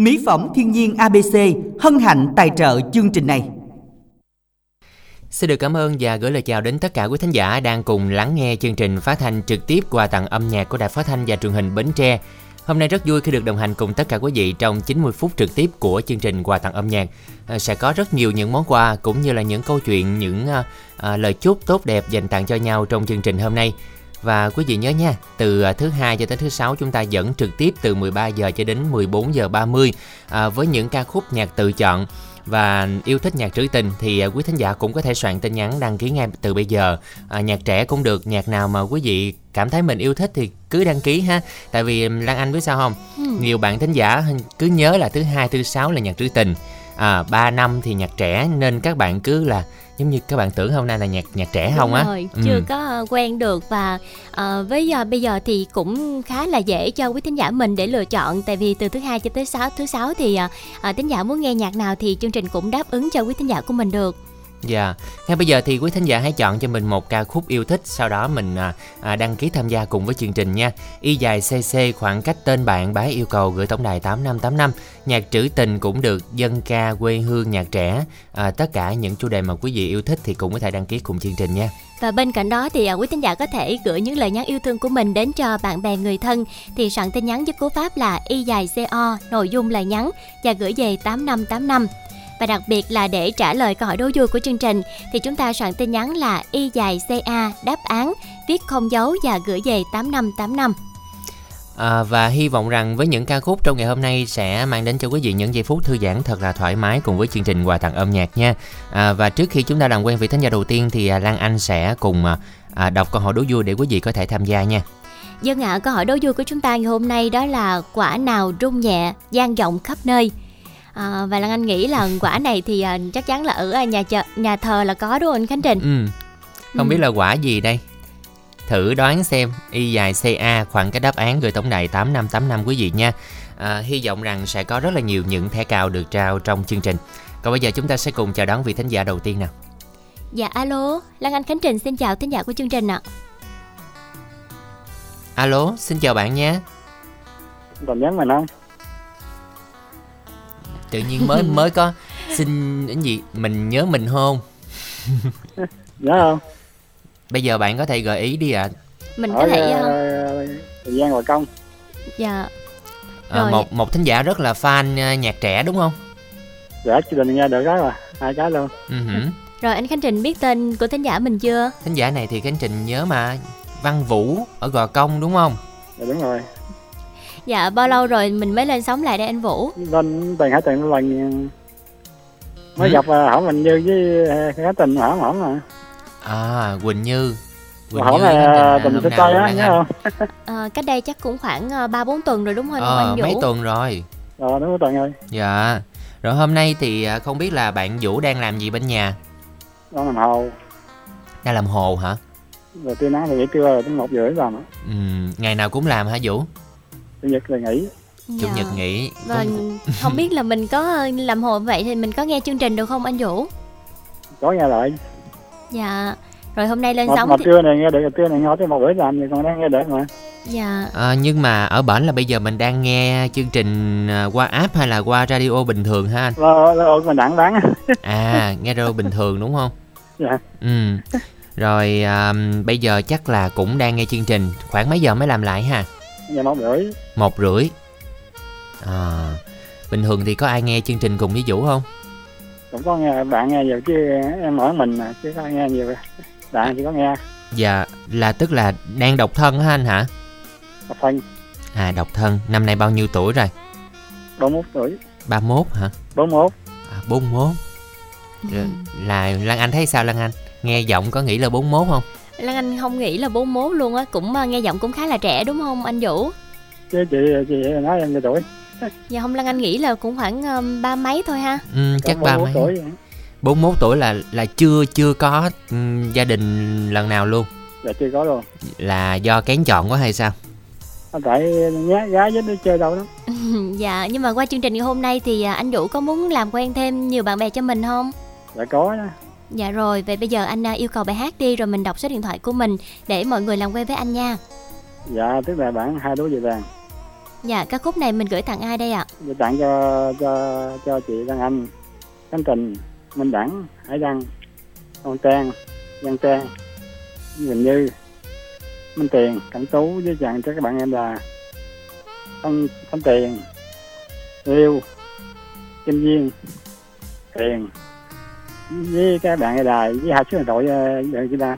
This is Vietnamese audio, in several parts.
Mỹ phẩm thiên nhiên ABC hân hạnh tài trợ chương trình này. Xin được cảm ơn và gửi lời chào đến tất cả quý thính giả đang cùng lắng nghe chương trình phát thanh trực tiếp qua tặng âm nhạc của Đài Phát thanh và Truyền hình Bến Tre. Hôm nay rất vui khi được đồng hành cùng tất cả quý vị trong 90 phút trực tiếp của chương trình quà tặng âm nhạc. À, sẽ có rất nhiều những món quà cũng như là những câu chuyện, những à, à, lời chúc tốt đẹp dành tặng cho nhau trong chương trình hôm nay. Và quý vị nhớ nha, từ à, thứ hai cho tới thứ sáu chúng ta dẫn trực tiếp từ 13 giờ cho đến 14 giờ 30 à, với những ca khúc nhạc tự chọn và yêu thích nhạc trữ tình thì à, quý thính giả cũng có thể soạn tin nhắn đăng ký ngay từ bây giờ. À, nhạc trẻ cũng được nhạc nào mà quý vị cảm thấy mình yêu thích thì cứ đăng ký ha. Tại vì lan anh biết sao không? Ừ. nhiều bạn thính giả cứ nhớ là thứ hai thứ sáu là nhạc trữ tình. À, 3 năm thì nhạc trẻ nên các bạn cứ là giống như các bạn tưởng hôm nay là nhạc nhạc trẻ không á? ừ. chưa có quen được và uh, với uh, bây giờ thì cũng khá là dễ cho quý thính giả mình để lựa chọn. Tại vì từ thứ hai cho tới sáu thứ sáu thì uh, uh, thính giả muốn nghe nhạc nào thì chương trình cũng đáp ứng cho quý thính giả của mình được Dạ, yeah. ngay bây giờ thì quý thính giả hãy chọn cho mình một ca khúc yêu thích Sau đó mình à, à, đăng ký tham gia cùng với chương trình nha. Y dài CC khoảng cách tên bạn bái yêu cầu gửi tổng đài 8585 Nhạc trữ tình cũng được, dân ca, quê hương, nhạc trẻ. À, Tất cả những chủ đề mà quý vị yêu thích thì cũng có thể đăng ký cùng chương trình nha. Và bên cạnh đó thì à, quý thính giả có thể gửi những lời nhắn yêu thương của mình đến cho bạn bè người thân. Thì soạn tin nhắn với cú pháp là y dài co nội dung lời nhắn và gửi về 8585 và đặc biệt là để trả lời câu hỏi đố vui của chương trình thì chúng ta soạn tin nhắn là y dài ca đáp án viết không dấu và gửi về 8585. À, và hy vọng rằng với những ca khúc trong ngày hôm nay sẽ mang đến cho quý vị những giây phút thư giãn thật là thoải mái cùng với chương trình quà tặng âm nhạc nha. À, và trước khi chúng ta làm quen vị thính giả đầu tiên thì à, Lan Anh sẽ cùng à, à, đọc câu hỏi đố vui để quý vị có thể tham gia nha. Dân ạ, à, câu hỏi đố vui của chúng ta ngày hôm nay đó là quả nào rung nhẹ, gian vọng khắp nơi à, và lan anh nghĩ là quả này thì à, chắc chắn là ở nhà chợ nhà thờ là có đúng không anh khánh trình? Ừ. Không ừ. biết là quả gì đây? Thử đoán xem y dài ca khoảng cái đáp án gửi tổng đài tám năm tám năm quý vị nha. À, hy vọng rằng sẽ có rất là nhiều những thẻ cào được trao trong chương trình. Còn bây giờ chúng ta sẽ cùng chào đón vị thính giả đầu tiên nào. Dạ alo lan anh khánh trình xin chào thính giả của chương trình ạ. Alo xin chào bạn nhé. Còn nhắn mình không tự nhiên mới mới có xin cái gì mình nhớ mình không? Nhớ không? Bây giờ bạn có thể gợi ý đi ạ. À. mình có thể uh, thời gian và công. Dạ. À, một một thính giả rất là fan uh, nhạc trẻ đúng không? Dạ chị đình nghe được cái rồi hai cái luôn. Uh-huh. rồi anh khánh trình biết tên của thính giả mình chưa? Thính giả này thì khánh trình nhớ mà. Văn vũ ở gò công đúng không? Dạ đúng rồi Dạ bao lâu rồi mình mới lên sống lại đây anh Vũ? Lên tiền hải tình lần mới ừ. gặp à, hỏi mình Như với Khánh Tình hỏi hỏi mà. À Quỳnh Như. Quỳnh hỏi là tình sẽ coi á nhớ không? à, cách đây chắc cũng khoảng ờ, ba bốn tuần rồi đúng không ờ, anh Vũ? mấy tuần rồi. Ờ đúng tuần rồi. Dạ. Rồi hôm nay thì à, không biết là bạn Vũ đang làm gì bên nhà? Đang làm hồ. Đang làm hồ hả? Rồi tia nắng thì nghỉ trưa rồi đến một rưỡi làm á. Ừ, ngày nào cũng làm hả Vũ? Chủ nhật là nghỉ. Chủ dạ. nhật nghỉ và không biết là mình có làm hồ vậy thì mình có nghe chương trình được không anh vũ? Có nghe lại. Dạ. Rồi hôm nay lên mà, sóng mà thì... trưa này nghe được trưa này ngồi tới một bữa làm thì còn đang nghe được mà. Dạ. À, nhưng mà ở bển là bây giờ mình đang nghe chương trình à, qua app hay là qua radio bình thường ha anh? Là, là, mình đẳng đáng à nghe radio bình thường đúng không? Dạ. Ừ. Rồi à, bây giờ chắc là cũng đang nghe chương trình. Khoảng mấy giờ mới làm lại ha nghe một rưỡi. Một rưỡi. À bình thường thì có ai nghe chương trình cùng với vũ không? Cũng có nghe bạn nghe nhiều chứ em hỏi mình mà chứ có nghe nhiều. Bạn chỉ có nghe. Dạ là tức là đang độc thân hả anh hả? Độc thân. À độc thân. Năm nay bao nhiêu tuổi rồi? 31 tuổi. 31 hả? 41 à 41 ừ. là Lan Anh thấy sao Lan Anh? Nghe giọng có nghĩ là 41 không Lan Anh không nghĩ là 41 luôn á, cũng ờ, nghe giọng cũng khá là trẻ đúng không anh Vũ? Chứ chị chị nói em tuổi. Dạ không Lan Anh nghĩ là cũng khoảng um, ba mấy thôi ha. Ừ, chắc ba mấy. Tuổi 41 tuổi là là chưa chưa có um, gia đình lần nào luôn. Dạ chưa có luôn. Là do kén chọn quá hay sao? Tại giá giá với nó chơi đâu đó. dạ nhưng mà qua chương trình ngày hôm nay thì à, anh Vũ có muốn làm quen thêm nhiều bạn bè cho mình không? Dạ có đó. Dạ rồi, vậy bây giờ anh à, yêu cầu bài hát đi rồi mình đọc số điện thoại của mình để mọi người làm quen với anh nha. Dạ, tức là bản hai đố về vàng. Dạ, ca khúc này mình gửi tặng ai đây ạ? Gửi tặng cho cho cho chị Đăng Anh, Khánh Trình, Minh Đẳng, Hải Đăng, Con Trang, Giang Trang, Quỳnh Như, Minh Tiền, Cảnh Tú với dặn cho các bạn em là Thanh, Thanh Tiền, Yêu, Kim Duyên, Tiền với các bạn ở đài với hai số điện thoại ờ, chúng ta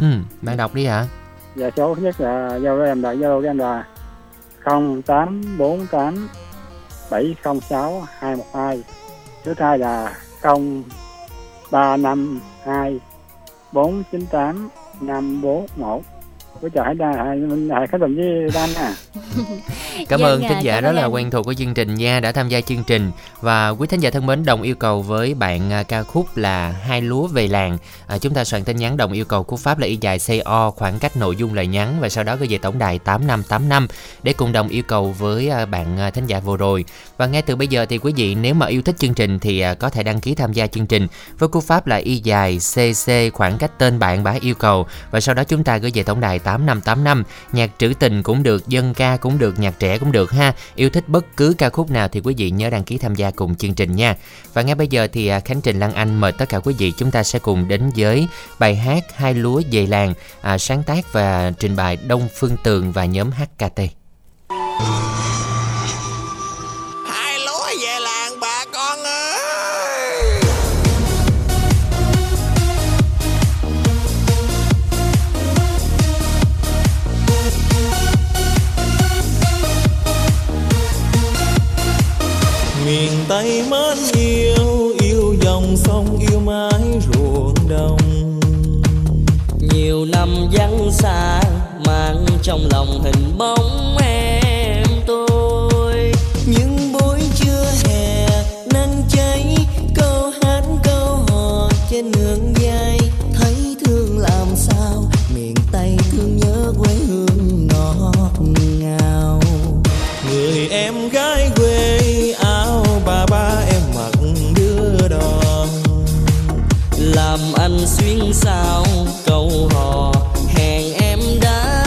Ừ, bạn đọc đi ạ. và số thứ nhất là giao em là giao em là không tám bốn tám bảy không sáu hai một hai. Thứ hai là không ba năm hai bốn chín tám năm bốn một của chào hải đa hải hải khánh bình với đan à? Cảm Vâng ơn ạ, thính giả cảm rất ơn là quen thuộc của chương trình nha đã tham gia chương trình. Và quý thính giả thân mến đồng yêu cầu với bạn à, ca khúc là hai lúa về làng. À, chúng ta soạn tin nhắn đồng yêu cầu cú pháp là y dài co khoảng cách nội dung lời nhắn và sau đó gửi về tổng đài 8585 để cùng đồng yêu cầu với à, bạn à, thính giả vừa rồi. Và ngay từ bây giờ thì quý vị nếu mà yêu thích chương trình thì à, có thể đăng ký tham gia chương trình với cú pháp là y dài cc khoảng cách tên bạn bá yêu cầu. Và sau đó chúng ta gửi về tổng đài 8585 nhạc trữ tình cũng được dân ca cũng được nhạc trẻ cũng được ha. Yêu thích bất cứ ca khúc nào thì quý vị nhớ đăng ký tham gia cùng chương trình nha. Và ngay bây giờ thì à, Khánh Trình Lan Anh mời tất cả quý vị chúng ta sẽ cùng đến với bài hát hai lúa về làng à, sáng tác và trình bày Đông Phương Tường và nhóm HKT tây mến yêu yêu dòng sông yêu mái ruộng đồng. Nhiều năm vắng xa mang trong lòng hình bóng em tôi. Những buổi trưa hè nắng cháy câu hát câu hò trên nương anh xuyên sao câu hò, hẹn em đã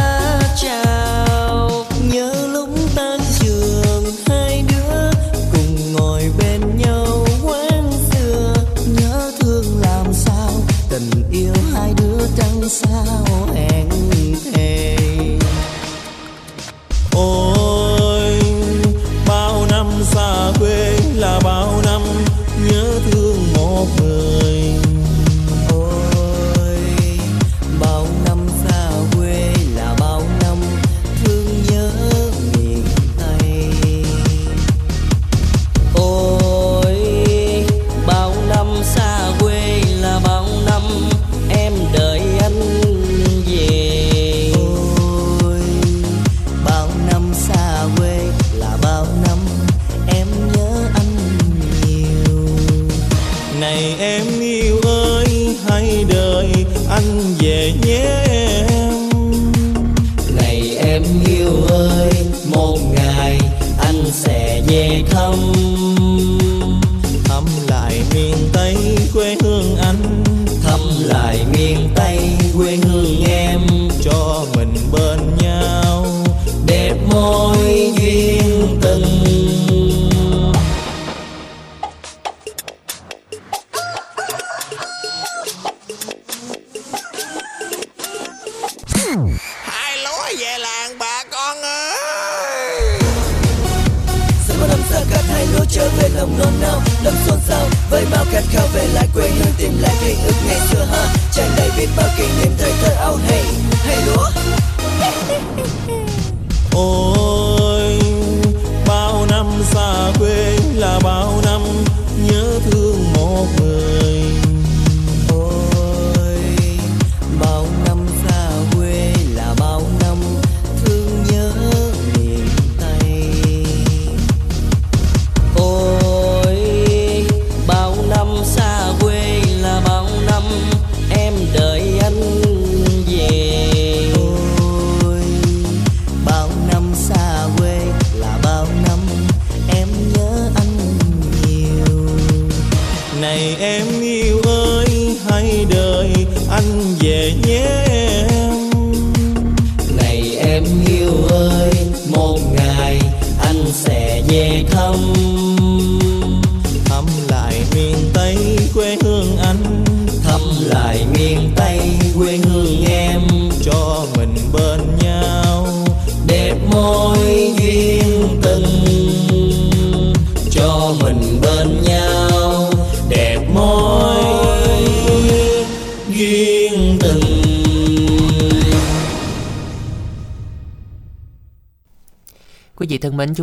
trao nhớ lúc tan trường, hai đứa cùng ngồi bên nhau quán xưa. Nhớ thương làm sao, tình yêu hai đứa trăng sao, hẹn thề. Ôi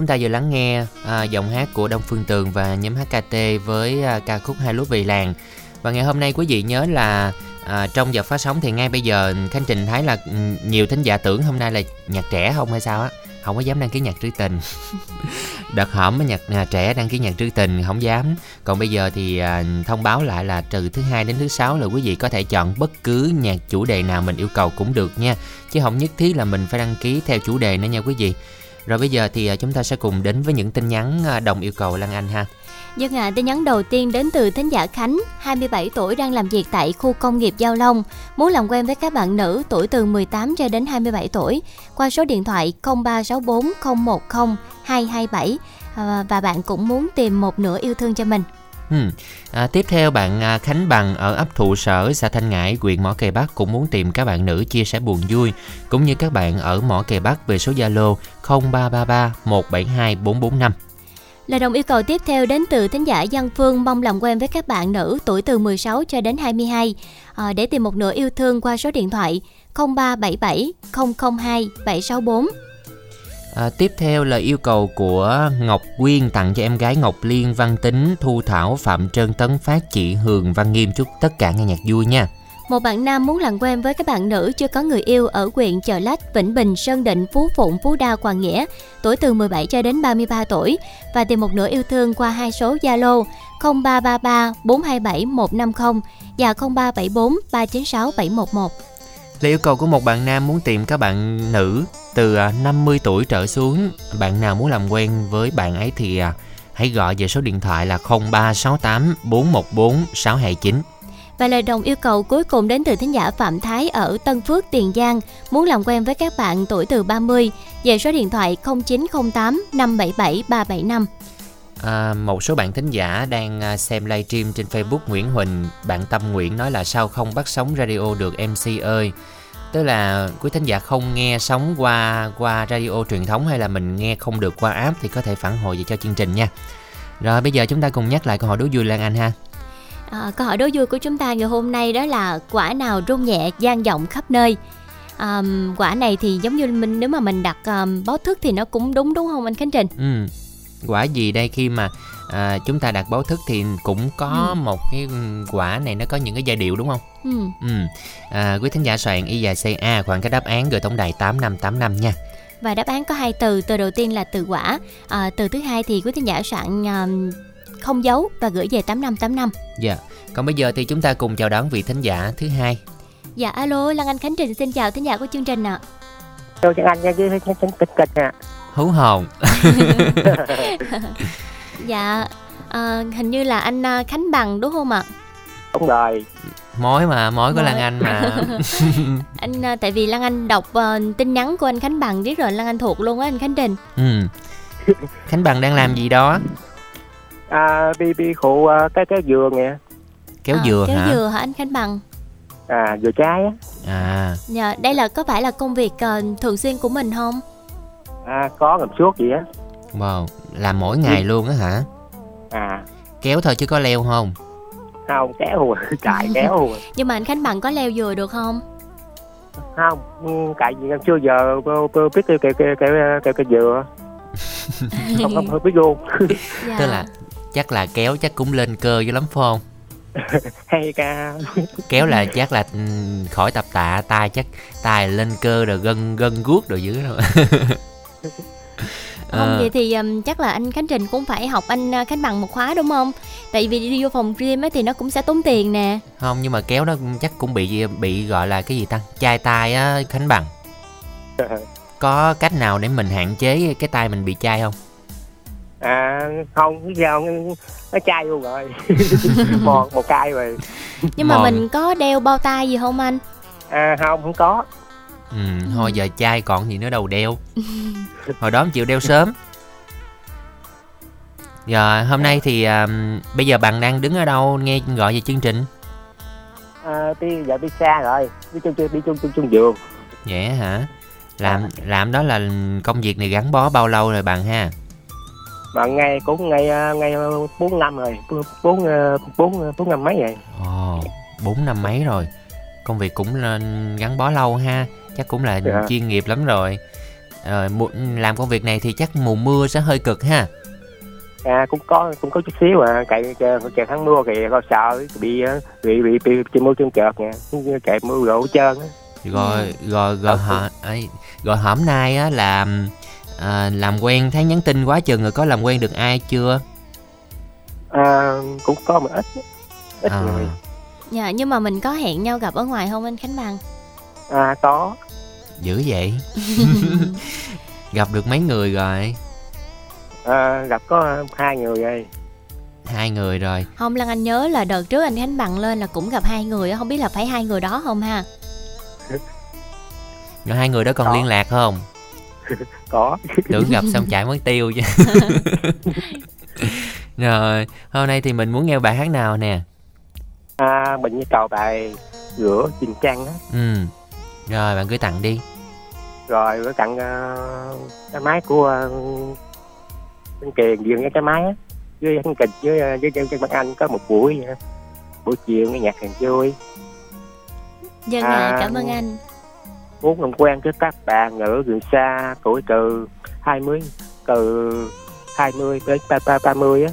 chúng ta vừa lắng nghe à, giọng hát của Đông Phương Tường và nhóm HKT với à, ca khúc Hai lúa về làng. Và ngày hôm nay quý vị nhớ là à, trong giờ phát sóng thì ngay bây giờ Khánh Trình thấy là ừ, nhiều thính giả tưởng hôm nay là nhạc trẻ không hay sao á? Không có dám đăng ký nhạc trữ tình. Đợt hổm mới nhạc à, trẻ đăng ký nhạc trữ tình không dám. Còn bây giờ thì à, thông báo lại là từ thứ hai đến thứ sáu là quý vị có thể chọn bất cứ nhạc chủ đề nào mình yêu cầu cũng được nha. Chứ không nhất thiết là mình phải đăng ký theo chủ đề nữa nha quý vị rồi bây giờ thì à, chúng ta sẽ cùng đến với những tin nhắn à, đồng yêu cầu Lan Anh ha. Dân ạ, tin nhắn đầu tiên đến từ thính giả Khánh, 27 tuổi đang làm việc tại khu công nghiệp Giao Long, muốn làm quen với các bạn nữ tuổi từ 18 cho đến 27 tuổi qua số điện thoại 0364 010 227 và bạn cũng muốn tìm một nửa yêu thương cho mình. Hmm. À, tiếp theo bạn à, Khánh Bằng ở ấp Thụ Sở, xã Thanh Ngãi, huyện Mỏ Cày Bắc cũng muốn tìm các bạn nữ chia sẻ buồn vui cũng như các bạn ở Mỏ Cày Bắc về số Zalo 0333 172 445. Lời đồng yêu cầu tiếp theo đến từ thính giả Giang Phương mong làm quen với các bạn nữ tuổi từ 16 cho đến 22 à, để tìm một nửa yêu thương qua số điện thoại 0377 002 764. À, tiếp theo là yêu cầu của Ngọc Quyên tặng cho em gái Ngọc Liên, Văn Tính, Thu Thảo, Phạm Trân, Tấn Phát, chị Hường, Văn Nghiêm chúc tất cả nghe nhạc vui nha. Một bạn nam muốn làm quen với các bạn nữ chưa có người yêu ở huyện Chợ Lách, Vĩnh Bình, Sơn Định, Phú Phụng, Phú Đa, Hoàng Nghĩa, tuổi từ 17 cho đến 33 tuổi và tìm một nửa yêu thương qua hai số Zalo 0333 427 150 và 0374 396 711. Là yêu cầu của một bạn nam muốn tìm các bạn nữ từ à, 50 tuổi trở xuống. Bạn nào muốn làm quen với bạn ấy thì à, hãy gọi về số điện thoại là 0368 414 629. Và lời đồng yêu cầu cuối cùng đến từ thính giả Phạm Thái ở Tân Phước, Tiền Giang muốn làm quen với các bạn tuổi từ 30 về số điện thoại 0908 577 375. À, một số bạn thính giả đang à, xem livestream trên Facebook Nguyễn Huỳnh Bạn Tâm Nguyễn nói là sao không bắt sóng radio được MC ơi Tức là quý thính giả không nghe sóng qua qua radio truyền thống hay là mình nghe không được qua app thì có thể phản hồi về cho chương trình nha Rồi bây giờ chúng ta cùng nhắc lại câu hỏi đố vui Lan Anh ha À, câu hỏi đố vui của chúng ta ngày hôm nay đó là quả nào rung nhẹ gian vọng khắp nơi. À, quả này thì giống như mình nếu mà mình đặt um, báo thức thì nó cũng đúng đúng không anh Khánh Trình? Ừ. Quả gì đây khi mà à, chúng ta đặt báo thức thì cũng có Ừ. một cái quả này nó có những cái giai điệu đúng không? Ừ. Ừ. À, quý thính giả soạn y dài CA khoảng cái đáp án gửi tổng đài 8585 nha. Và đáp án có hai từ, từ đầu tiên là từ quả, à, từ thứ hai thì quý thính giả soạn um, không dấu và gửi về 8585. Dạ. Còn bây giờ thì chúng ta cùng chào đón vị thính giả thứ hai. Dạ alo, Lan Anh Khánh Trình xin chào thính giả của chương trình ạ. Tôi Trần Anh nha chứ xin kịch kịch nè. Hú hồn. Dạ, à, hình như là anh à, Khánh Bằng đúng không ạ? Đúng rồi. mối mà, mối của Mối. Lan Anh mà. Anh à, tại vì Lan Anh đọc ờ, tin nhắn của anh Khánh Bằng biết rồi Lan Anh thuộc luôn á anh Khánh Trình. ừ. Khánh Bằng đang làm gì đó? À, đi đi khụ à, cái cái dừa nè. Kéo À, dừa kéo hả? dừa hả anh Khánh Bằng? À, dừa trái á. À, Dạ, đây là có phải là công việc ờ, thường xuyên của mình không? À, có ngầm suốt gì á. wow. Làm mỗi ngày luôn á hả? À, Kéo thôi chứ có leo không? không kéo rồi, cài kéo rồi. Nhưng mà anh Khánh Bằng có leo dừa được không? Không, ừ, cài gì chưa giờ tôi, tôi biết cái cái cái cái cái, cái dừa. không, không, không biết luôn. Dạ. Tức là chắc là kéo chắc cũng lên cơ dữ lắm phải không? Hay ca. Kéo là chắc là ừ, khỏi tập tạ tay chắc tay lên cơ rồi gân gân guốc rồi dữ rồi. Không Ờ, vậy thì ừm, chắc là anh Khánh Trình cũng phải học anh à, Khánh Bằng một khóa đúng không? Tại vì đi vô phòng gym ấy thì nó cũng sẽ tốn tiền nè. không nhưng mà kéo nó chắc cũng bị bị gọi là cái gì ta chai tay á khánh bằng có cách nào để mình hạn chế cái tay mình bị chai không À, không, cái dao nó chai luôn rồi. một một cay rồi. Nhưng mà Mòn. mình có đeo bao tay gì không anh? À, không, không có. Ừ, thôi giờ chai còn gì nữa đâu đeo. Hồi đó em chịu đeo sớm. Rồi hôm nay thì à, bây giờ bạn đang đứng ở đâu? Nghe gọi về chương trình? à, đi giờ đi xa rồi. Đi chung đi chung chung chung giường. Vậy á hả? Làm làm đó là công việc này gắn bó bao lâu rồi bạn ha? mà ngay cũng ngay ờ, ngay bốn năm rồi. Bốn bốn bốn năm mấy rồi. Ồ, bốn năm mấy rồi. Công việc cũng gắn bó lâu ha, chắc cũng là Dạ. chuyên nghiệp lắm rồi. Rồi mùa- làm công việc này thì chắc mùa mưa sẽ hơi cực ha. à cũng có cũng có chút xíu à chạy chờ chờ tháng mưa kìa coi sợ bị ờ, bị bị bị trên mưa chân trượt nha chạy mưa hết trơn á Rồi rồi rồi họ ấy, rồi hôm nay á là à, làm quen thấy nhắn tin quá chừng rồi có làm quen được ai chưa? à, cũng có một ít ít À, người Dạ, nhưng mà mình có hẹn nhau gặp ở ngoài không anh Khánh Bằng? à có dữ vậy. Gặp được mấy người rồi? à, gặp có hai người rồi Hai người rồi. Không Lan Anh nhớ là đợt trước anh Khánh Bằng lên là cũng gặp hai người á, không biết là phải hai người đó không ha? Rồi hai người đó còn Có. liên lạc không? có Tưởng gặp xong chạy mất tiêu chứ. rồi, hôm nay thì mình muốn nghe bài hát nào nè? à bệnh như cầu bài rửa chìm trăng á Ừ. Rồi bạn cứ tặng đi. Rồi với tặng uh, cái máy của uh, bên kiền dường cái cái máy á. Với anh kịch với ờ, với với, với Văn anh có một buổi ờ, buổi chiều nghe nhạc hàng vui. Dân à, À, cảm ơn anh. muốn làm quen với các bạn ở gần xa tuổi từ 20 từ 20 đến ba ba ba mươi á.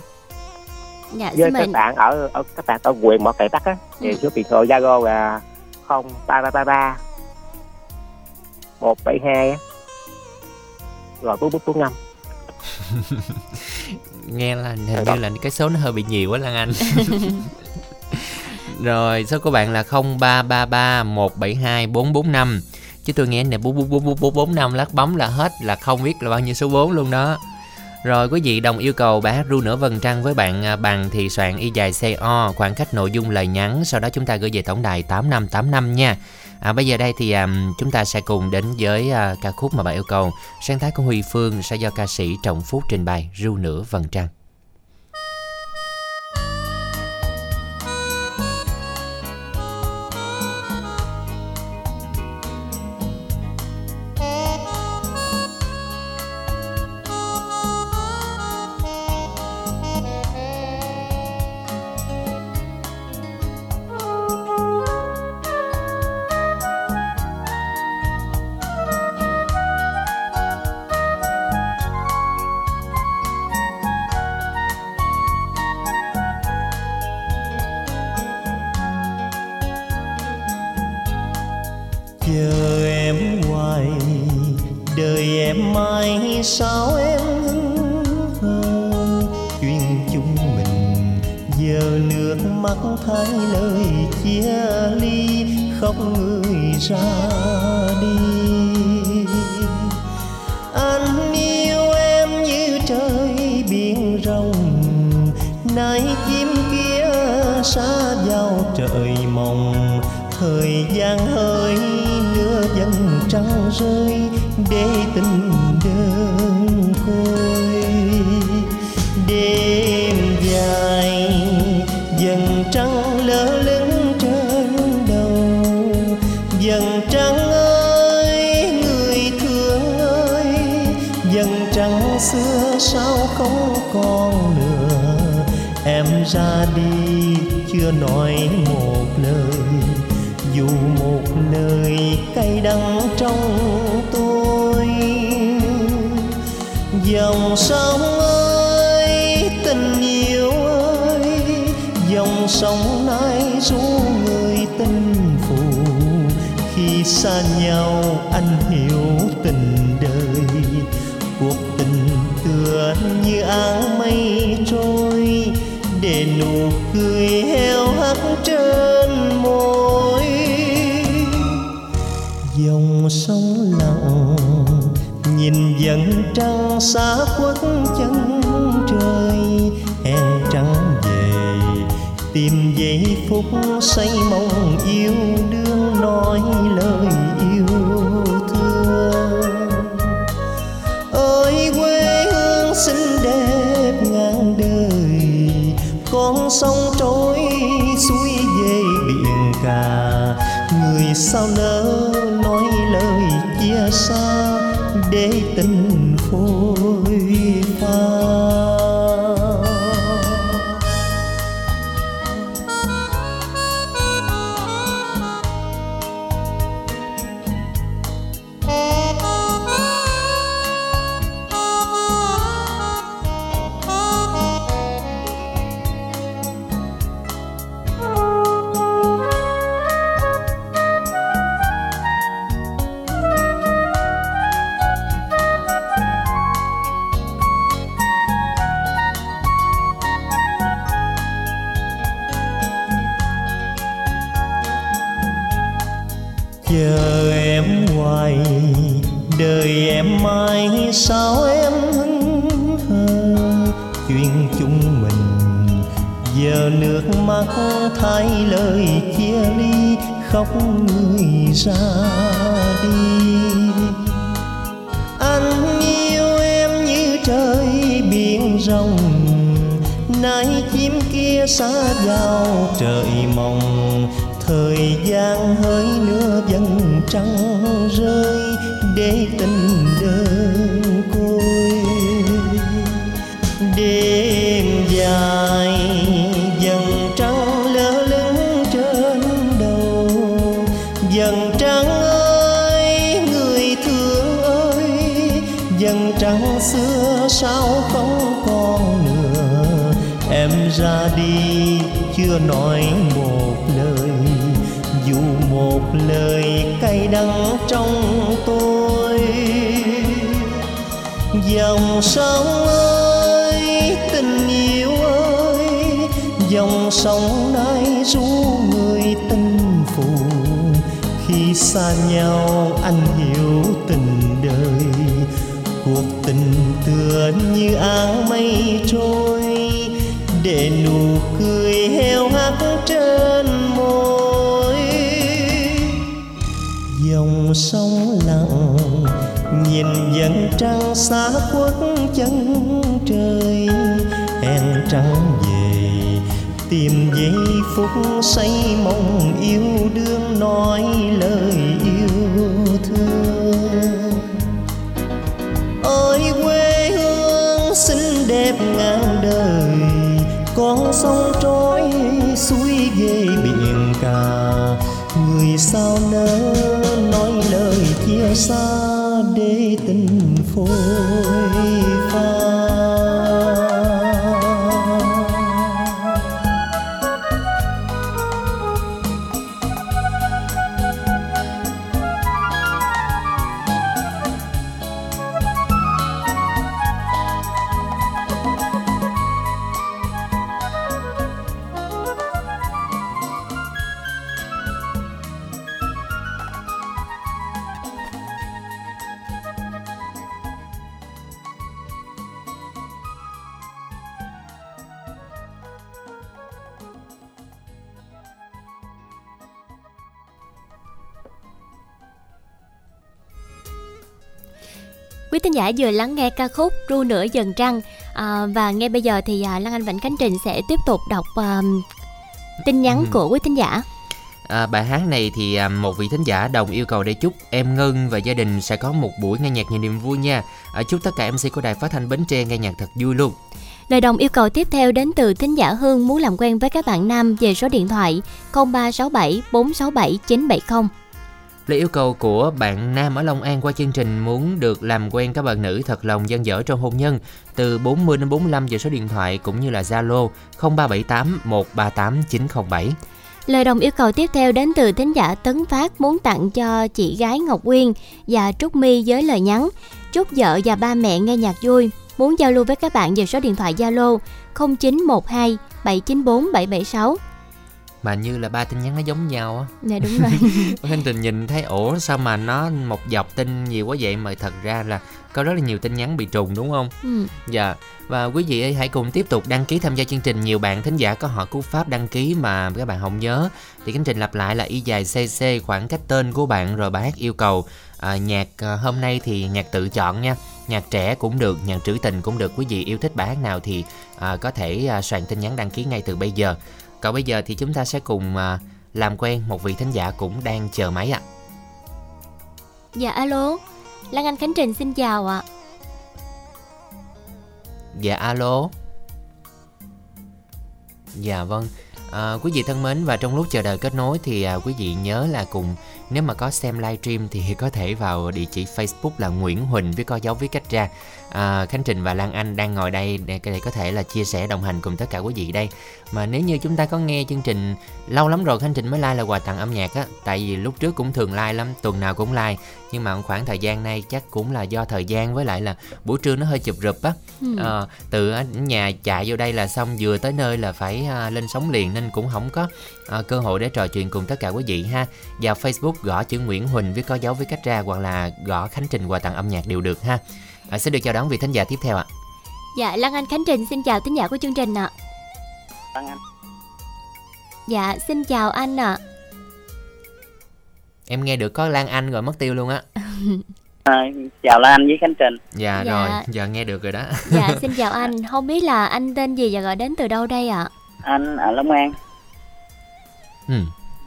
Dạ, với các bạn ở, ở các bạn ở huyện Mỏ Cày Bắc á. Thì Ừ. số điện thoại Zalo là không ba ba ba ba một bảy hai á rồi bốn bốn bốn năm Nghe là hình như là cái số nó hơi bị nhiều quá Lan Anh. rồi, số của bạn là 0333 172 445. Chứ tôi nghe này 44445 lát bấm là hết là không biết là bao nhiêu số 4 luôn đó. Rồi quý vị đồng yêu cầu bài hát ru nửa vầng trăng với bạn à, bằng thì soạn y dài CO khoảng cách nội dung lời nhắn sau đó chúng ta gửi về tổng đài 8585 nha. À, bây giờ đây thì um, chúng ta sẽ cùng đến với uh, ca khúc mà bạn yêu cầu sáng tác của Huy Phương sẽ do ca sĩ Trọng Phúc trình bày ru nửa vầng trăng. Sao nỡ nói lời chia xa để tình me. Vừa lắng nghe ca khúc Ru nửa dần trăng à, và ngay bây giờ thì à, Lan Anh Vĩnh Khánh Trình sẽ tiếp tục đọc à, tin nhắn Ừ. của quý thính giả. À, bài hát này thì à, một vị thính giả đồng yêu cầu để chúc em Ngân và gia đình sẽ có một buổi nghe nhạc nhiều niềm vui nha. À, chúc tất cả MC của đài phát thanh Bến Tre nghe nhạc thật vui luôn. Lời đồng yêu cầu tiếp theo đến từ thính giả Hương muốn làm quen với các bạn nam về số điện thoại 0367 467 970. Lời yêu cầu của bạn Nam ở Long An qua chương trình muốn được làm quen các bạn nữ thật lòng dân dở trong hôn nhân, từ 40 đến 45 giờ số điện thoại cũng như là Zalo 0378 138 907. Lời đồng yêu cầu tiếp theo đến từ thính giả Tấn Phát muốn tặng cho chị gái Ngọc Uyên và Trúc My với lời nhắn, chúc vợ và ba mẹ nghe nhạc vui. Muốn giao lưu với các bạn về số điện thoại Zalo 0912 794 776 mà như là ba tin nhắn nó giống nhau á. Dạ đúng rồi. Khánh Trình nhìn thấy ủa sao mà nó một dọc tin nhiều quá vậy? Mà thật ra là có rất là nhiều tin nhắn bị trùng đúng không? Ừ. Dạ. Và quý vị ơi hãy cùng tiếp tục đăng ký tham gia chương trình. Nhiều bạn thính giả có họ cú pháp đăng ký mà các bạn không nhớ. Thì Khánh Trình lặp lại là y dài cc khoảng cách tên của bạn rồi bài hát yêu cầu. À, nhạc à, hôm nay thì nhạc tự chọn nha. Nhạc trẻ cũng được nhạc trữ tình cũng được. Quý vị yêu thích bài hát nào thì à, có thể à, soạn tin nhắn đăng ký ngay từ bây giờ còn bây giờ thì chúng ta sẽ cùng à, làm quen một vị thính giả cũng đang chờ máy ạ Dạ alo. Lan Anh Khánh Trình xin chào ạ. Dạ alo Dạ vâng à, Quý vị thân mến và trong lúc chờ đợi kết nối thì à, quý vị nhớ là cùng Nếu mà có xem livestream thì có thể vào địa chỉ Facebook là Nguyễn Huỳnh với có dấu viết cách ra à, Khánh Trình và Lan Anh đang ngồi đây để để có thể là chia sẻ đồng hành cùng tất cả quý vị đây. Mà nếu như chúng ta có nghe chương trình lâu lắm rồi Khánh Trình mới like là quà tặng âm nhạc á. Tại vì lúc trước cũng thường like lắm, tuần nào cũng like. Nhưng mà khoảng thời gian nay chắc cũng là do thời gian với lại là buổi trưa nó hơi chụp rụp á. Ừ. Ờ, từ nhà chạy vô đây là xong vừa tới nơi là phải à, lên sóng liền nên cũng không có à, cơ hội để trò chuyện cùng tất cả quý vị ha. Vào Facebook gõ chữ Nguyễn Huỳnh với có dấu với cách ra hoặc là gõ Khánh Trình quà tặng âm nhạc đều được ha à, sẽ được chào đón vị thính giả tiếp theo ạ Dạ Lan Anh Khánh Trình xin chào tín giả của chương trình ạ. Lan Anh. Dạ xin chào anh ạ. em nghe được có Lan Anh rồi mất tiêu luôn á À, chào Lan Anh với Khánh Trình. dạ, Dạ. rồi giờ nghe được rồi đó Dạ xin chào anh. Không biết là anh tên gì và gọi đến từ đâu đây ạ? Anh ở Long An. ừ.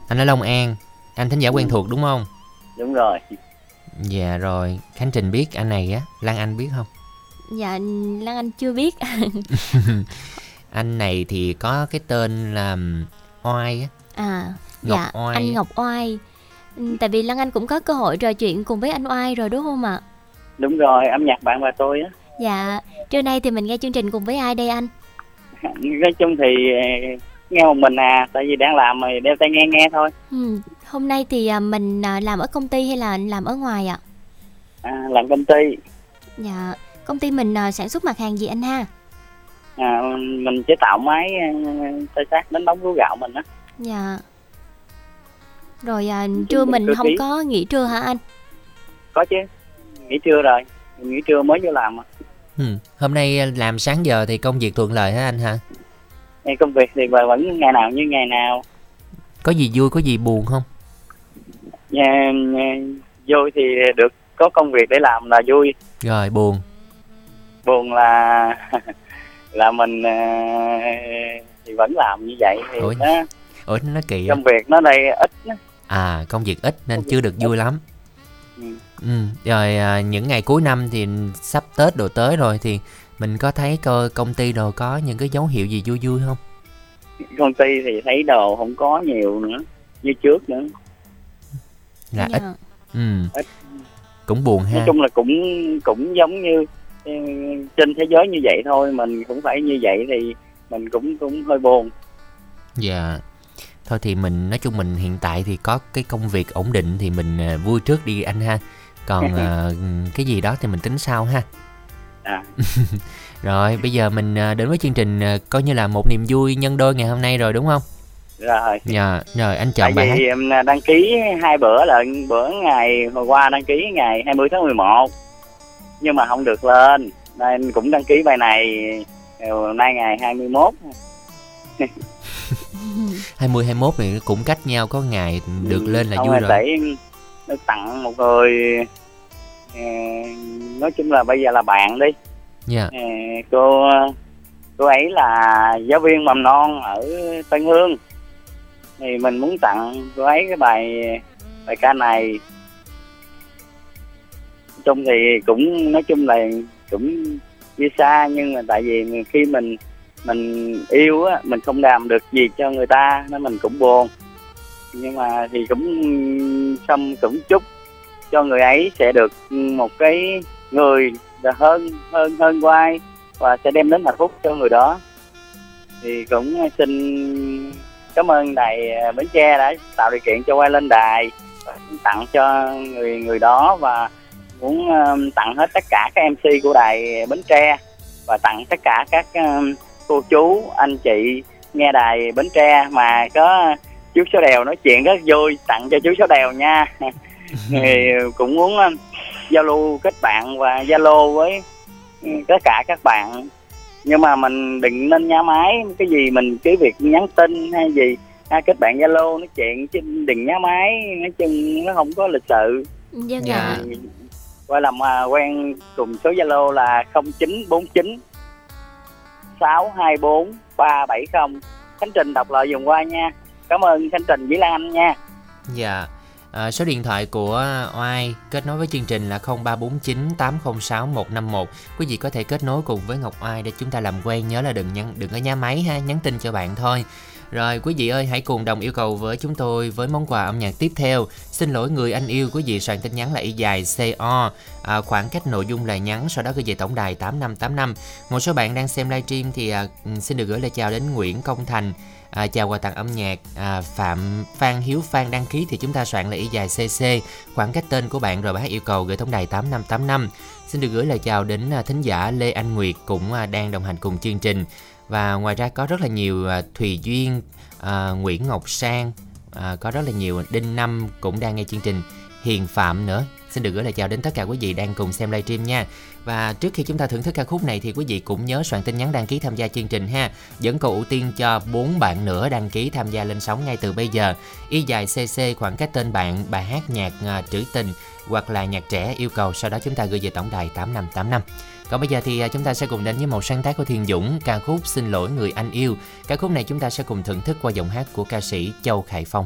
anh ở Long An anh thính giả quen thuộc đúng không Đúng rồi. Dạ rồi Khánh Trình biết anh này á Lan Anh biết không Dạ Lan Anh chưa biết. anh này thì có cái tên là Oai á À Ngọc dạ Oai anh. Ngọc Oai. Ừ, Tại vì Lan Anh cũng có cơ hội trò chuyện cùng với anh Oai rồi đúng không ạ? Đúng rồi, âm nhạc bạn và tôi á. Dạ trưa nay thì mình nghe chương trình cùng với ai đây anh? Nói chung thì nghe một mình à, tại vì đang làm rồi đeo tai nghe nghe thôi. Ừ. Hôm nay thì à, mình à, làm ở công ty hay là làm ở ngoài ạ? À, làm công ty. Dạ công ty mình à, sản xuất mặt hàng gì anh ha? À, mình chế tạo máy tay sát đánh bóng lúa gạo mình á. Dạ. Rồi à, trưa mình không có nghỉ trưa hả anh? Có chứ. Nghỉ trưa rồi. Nghỉ trưa mới vô làm. à. ừ. hôm nay làm sáng giờ thì công việc thuận lợi hả anh ha Nghe công việc thì vẫn ngày nào như ngày nào. có gì vui có gì buồn không Nha, nha, vui thì được có công việc để làm là vui. rồi buồn Buồn là là mình ờ, thì vẫn làm như vậy thì Ủa? nó, ủa nó kỳ công việc nó đây ít á. à công việc ít nên chưa được vui lắm Ừ. ừ. rồi à, những ngày cuối năm thì sắp tết đồ tới rồi thì mình có thấy coi công ty đồ có những cái dấu hiệu gì vui vui không công ty thì thấy đồ không có nhiều nữa như trước nữa là Dạ. ít. Ừ. Ít. cũng buồn nói ha. chung là cũng cũng giống như ừ, trên thế giới như vậy thôi mình cũng phải như vậy thì mình cũng cũng hơi buồn. Dạ. Thôi thì mình nói chung mình hiện tại thì có cái công việc ổn định thì mình à, vui trước đi anh ha. Còn à, cái gì đó thì mình tính sau ha. À. Rồi bây giờ mình à, đến với chương trình coi như là một niềm vui nhân đôi ngày hôm nay rồi đúng không rồi. Dạ rồi anh tại chọn bài hát vì em đăng ký hai bữa là bữa ngày hồi qua đăng ký ngày 20 tháng 11 nhưng mà không được lên nên cũng đăng ký bài này ờ, nay ngày 21 20 21 thì cũng cách nhau có ngày được lên là Không, vui rồi. để được tặng một người ờ, nói chung là bây giờ là bạn đi. Dạ. Ờ, cô cô ấy là giáo viên mầm non ở Tân Hương thì mình muốn tặng cô ấy cái bài bài ca này. Chung thì cũng, nói chung là cũng đi xa, nhưng mà tại vì khi mình mình yêu á, mình không làm được gì cho người ta, nên mình cũng buồn. Nhưng mà thì cũng xong, cũng chúc cho người ấy sẽ được một cái người là hơn hơn hơn quay và sẽ đem đến hạnh phúc cho người đó. Thì cũng xin cảm ơn đài Bến Tre đã tạo điều kiện cho quay lên đài tặng cho người người đó và muốn um, tặng hết tất cả các MC của đài Bến Tre và tặng tất cả các um, cô chú anh chị nghe đài Bến Tre mà có chú số đèo nói chuyện rất vui tặng cho chú số đèo nha. Thì cũng muốn giao lưu kết bạn và zalo với tất cả các bạn nhưng mà mình đừng nên nhá máy cái gì mình cứ việc nhắn tin hay gì ha, kết bạn zalo nói chuyện chứ đừng nhá máy nói chung nó không có lịch sự Vâng Dạ. ạ. qua làm à, quen cùng số zalo là 0949 624 370 Khánh Trình đọc lại dùng qua nha cảm ơn Khánh Trình với Lan Anh nha Dạ. À, số điện thoại của Oai kết nối với chương trình là 0349 806 151. Quý vị có thể kết nối cùng với Ngọc Oai để chúng ta làm quen. Nhớ là đừng nhắn đừng có nhá máy ha, nhắn tin cho bạn thôi. Rồi quý vị ơi hãy cùng đồng yêu cầu với chúng tôi với món quà âm nhạc tiếp theo. Xin lỗi người anh yêu quý vị soạn tin nhắn là y dài CO à, khoảng cách nội dung lời nhắn sau đó gửi về tổng đài 8585. Một số bạn đang xem livestream thì à, xin được gửi lời chào đến Nguyễn Công Thành. À, chào quà tặng âm nhạc. À, Phạm Phan Hiếu Phan đăng ký thì chúng ta soạn là y dài CC khoảng cách tên của bạn rồi bác yêu cầu gửi tổng đài 8585 xin được gửi lời chào đến à, thính giả Lê Anh Nguyệt cũng à, đang đồng hành cùng chương trình. Và ngoài ra có rất là nhiều à, Thùy Duyên à, Nguyễn Ngọc Sang à, có rất là nhiều Đinh Năm cũng đang nghe chương trình. Hiền Phạm nữa. Xin được gửi lời chào đến tất cả quý vị đang cùng xem livestream nha và trước khi chúng ta thưởng thức ca khúc này thì quý vị cũng nhớ soạn tin nhắn đăng ký tham gia chương trình ha dẫn cầu ưu tiên cho bốn bạn nữa đăng ký tham gia lên sóng ngay từ bây giờ y dài cc khoảng cách tên bạn, bài hát nhạc ờ, trữ tình hoặc là nhạc trẻ yêu cầu sau đó chúng ta gửi về tổng đài 8585 còn bây giờ thì ờ, chúng ta sẽ cùng đến với một sáng tác của Thiên Dũng, ca khúc Xin lỗi người anh yêu. Ca khúc này chúng ta sẽ cùng thưởng thức qua giọng hát của ca sĩ Châu Khải Phong.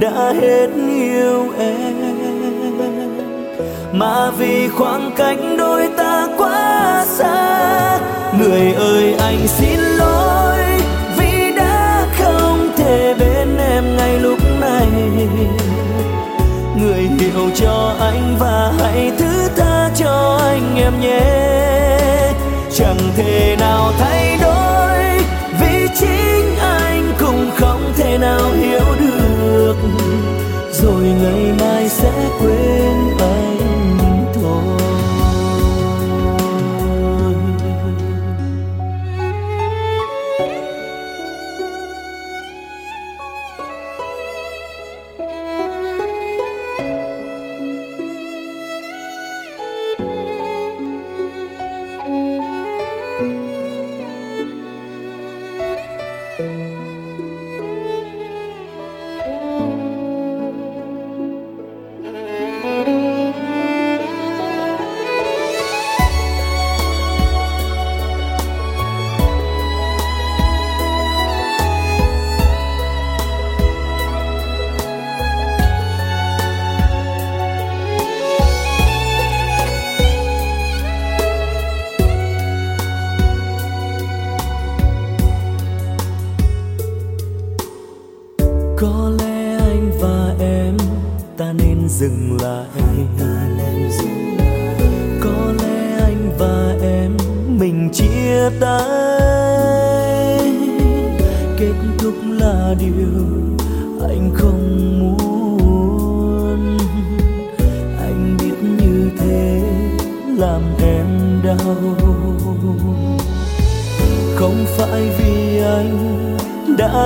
Đã hết yêu em. Mà vì khoảng cách đôi ta quá xa, người ơi anh xin lỗi vì đã không thể bên em ngay lúc này. Người hiểu cho anh và hãy thứ tha cho anh em nhé. Chẳng thể nào thay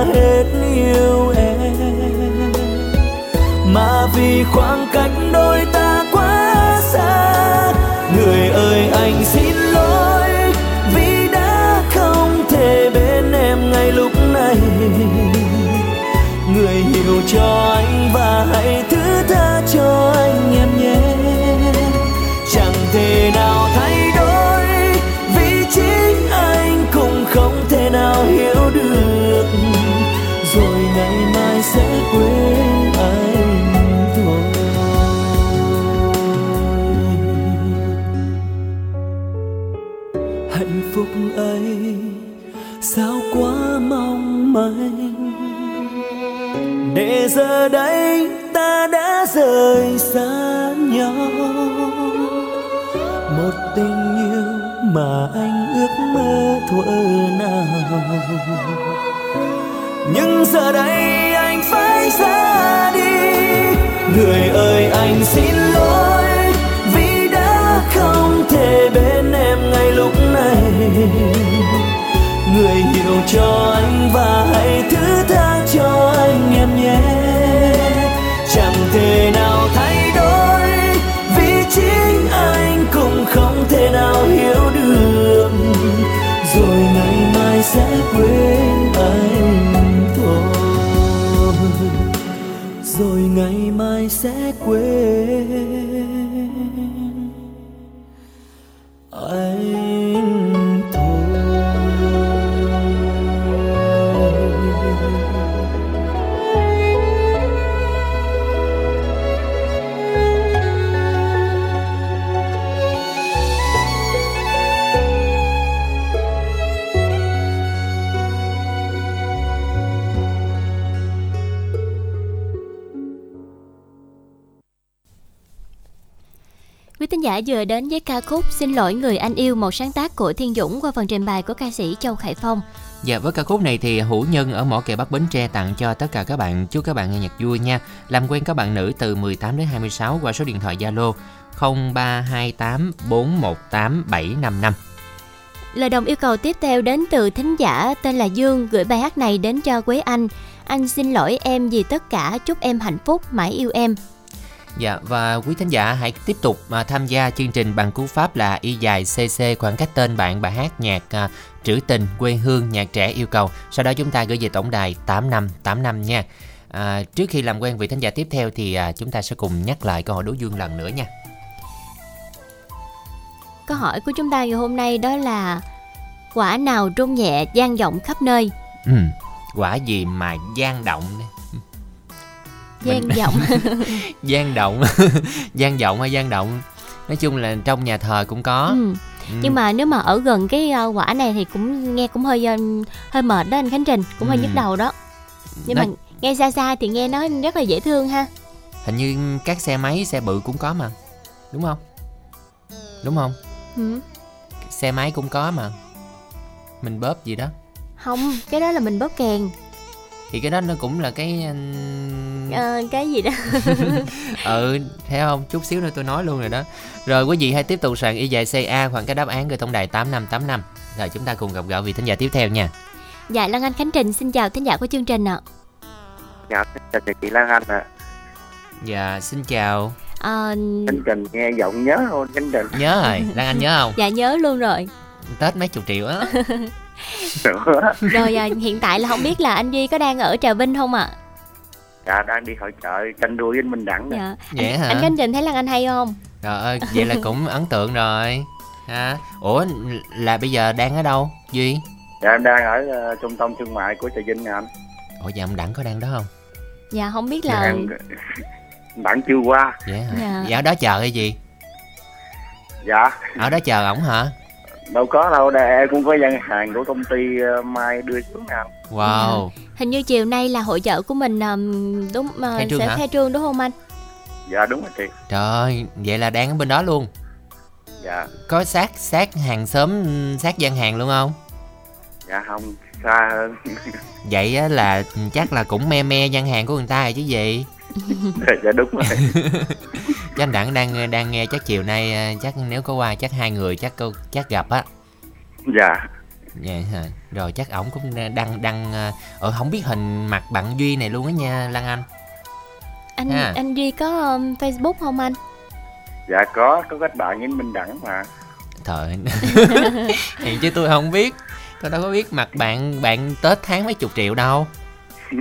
hết yêu em. Mà vì khoảng cách giờ đây ta đã rời xa nhau. Một tình yêu mà anh ước mơ thuở nào. Nhưng giờ đây anh phải ra đi. Người ơi, anh xin lỗi vì đã không thể bên em ngay lúc này. Người hiểu cho anh và hãy thứ tha cho anh em nhé chẳng Giả vừa đến với ca khúc Xin lỗi người anh yêu một sáng tác của Thiên Dũng qua phần trình bày của ca sĩ Châu Khải Phong. Dạ với ca khúc này thì Hữu Nhân ở mỏ kè Bắc Bến Tre tặng cho tất cả các bạn. Chúc các bạn nghe nhạc vui nha. Làm quen các bạn nữ từ 18 đến 26 qua số điện thoại Zalo 0328 418 755. Lời đồng yêu cầu tiếp theo đến từ thính giả tên là Dương gửi bài hát này đến cho Quế Anh. Anh xin lỗi em vì tất cả, chúc em hạnh phúc, mãi yêu em. Dạ và quý thính giả hãy tiếp tục mà tham gia chương trình bằng cú pháp là y dài cc khoảng cách tên bạn bài hát nhạc à, trữ tình quê hương nhạc trẻ yêu cầu. Sau đó chúng ta gửi về tổng đài 8585 nha. À, trước khi làm quen vị thính giả tiếp theo thì à, chúng ta sẽ cùng nhắc lại câu hỏi đố dương lần nữa nha. Câu hỏi của chúng ta ngày hôm nay đó là quả nào rung nhẹ gian vọng khắp nơi? Ừ. Quả gì mà gian động đấy. Gian Mình- gian động gian vọng hay gian động nói chung là trong nhà thờ cũng có Ừ. Ừ. Nhưng mà nếu mà ở gần cái ờ, quả này thì cũng nghe cũng hơi ờ, hơi mệt đó anh Khánh Trình, cũng hơi Ừ. nhức đầu đó. Nhưng Nó- mà nghe xa xa thì nghe nó rất là dễ thương ha. hình như các xe máy xe bự cũng có mà đúng không đúng không Ừ. xe máy cũng có mà mình bóp gì đó Không, cái đó là mình bóp kèn. Thì cái đó nó cũng là cái Ờ, cái gì đó. ừ thấy không chút xíu nữa tôi nói luôn rồi đó rồi quý vị hãy tiếp tục soạn y dài ca khoảng cái đáp án gửi tổng đài 8585 rồi chúng ta cùng gặp gỡ vị thính giả tiếp theo nha dạ Lan Anh Khánh Trình xin chào thính giả của chương trình ạ. Dạ, chào chị Lan Anh ạ. dạ xin chào Ờ, Anh Trình nghe giọng nhớ không anh Trình? nhớ rồi lan anh nhớ không dạ nhớ luôn rồi. tết mấy chục triệu á Rồi à, hiện tại là không biết là anh Duy có đang ở Trà Vinh không ạ? dạ đang đi hội chợ tranh đua với anh Minh Đẳng nè. Dạ. vậy hả Anh Khánh Trình thấy Lan Anh hay không? Trời ơi, vậy là cũng ấn tượng rồi ha. Ủa, là bây giờ đang ở đâu, Duy? Dạ em đang ở ờ, trung tâm thương mại của Trà Vinh nè anh. Ủa, dạ ông Đẳng có đang đó không? Dạ không biết Dạ, là em- Đẳng chưa qua. Vậy hả? Dạ. Dạ ở đó chờ hay gì? Dạ, Ở đó chờ ổng hả? Đâu có đâu, đây em cũng có gian hàng của công ty ờ, Mai đưa xuống nè. anh. Wow, hình như chiều nay là hội chợ của mình đúng uh, Khai trương sẽ hả? khai trương đúng không anh? Dạ đúng rồi chị. trời vậy là đang ở bên đó luôn Dạ, Có sát sát hàng xóm, sát gian hàng luôn không? dạ không, xa hơn. Vậy á là chắc là cũng me me gian hàng của người ta rồi chứ gì dạ đúng rồi. Chứ anh Đẳng đang đang nghe chắc chiều nay à, chắc nếu có qua chắc hai người chắc câu chắc gặp á Dạ, Dạ hả? Rồi chắc ổng cũng đăng đăng ờ, ở không biết hình mặt bạn Duy này luôn á nha Lan Anh. anh Ha. anh duy có um, facebook không anh dạ có có kết bạn với minh đẳng mà Thời Hiện chứ tôi không biết. Tôi đâu có biết mặt bạn bạn Tết tháng mấy chục triệu đâu.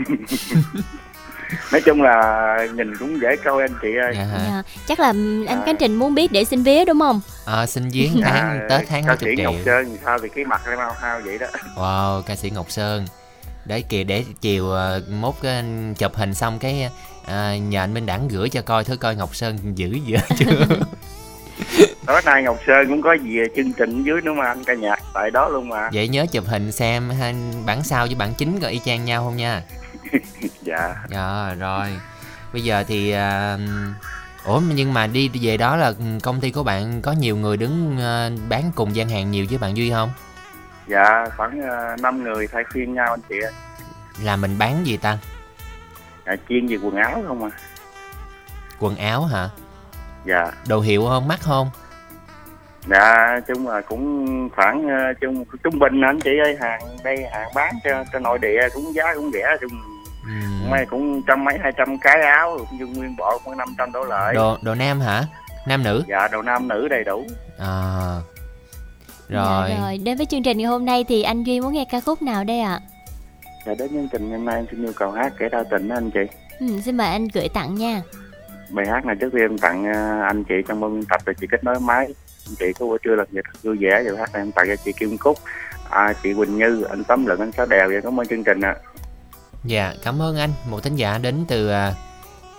nói chung là nhìn cũng dễ câu anh chị ơi Dạ? Dạ. chắc là anh À. Khánh Trình muốn biết để xin vía đúng không Ờ, xin viếng tháng Tết tháng ca sĩ triệu. ngọc sơn thì sao thì cái mặt em hao hao vậy đó Wow, ca sĩ Ngọc Sơn. Đấy kìa để chiều ờ, mốt cái chụp hình xong cái ờ, nhờ anh Minh Đẳng gửi cho coi thử coi Ngọc Sơn giữ dở chưa. tối nay ngọc sơn cũng có gì chương trình dưới nữa mà anh ca nhạc tại đó luôn mà Vậy nhớ chụp hình xem bản sao với bản chính có y chang nhau không nha. Dạ Dạ rồi. Bây giờ thì à, Ủa nhưng mà đi về đó là công ty của bạn có nhiều người đứng ờ, bán cùng gian hàng nhiều với bạn Duy không? dạ khoảng uh, 5 người thay phiên nhau anh chị ơi Là mình bán gì ta? dạ, chuyên về quần áo không à Quần áo hả? dạ Đồ hiệu không? Mắc không? dạ chung là cũng khoảng uh, chung trung bình anh chị ơi hàng đây hàng bán cho cho nội địa cũng giá cũng rẻ chung Ừm. mấy cũng trăm mấy hai trăm cái áo nhưng nguyên bộ cũng năm trăm đổ lại Đồ đồ nam hả? Nam nữ? dạ đồ nam nữ đầy đủ À. Rồi. Dạ, rồi đến với chương trình ngày hôm nay thì anh duy muốn nghe ca khúc nào đây ạ dạ đến chương trình hôm nay em xin yêu cầu hát kể đau tình đó anh chị ừ, xin mời anh gửi tặng nha bài hát này trước tiên em tặng ờ, anh chị trong biên tập rồi chị kết nối máy anh chị có buổi trưa làm việc thật vui vẻ rồi hát này em tặng cho chị Kim Cúc à, chị Quỳnh Như anh Tấm Lượng anh Sáu Đèo và cảm ơn chương trình ạ Dạ, cảm ơn anh, một thính giả đến từ à,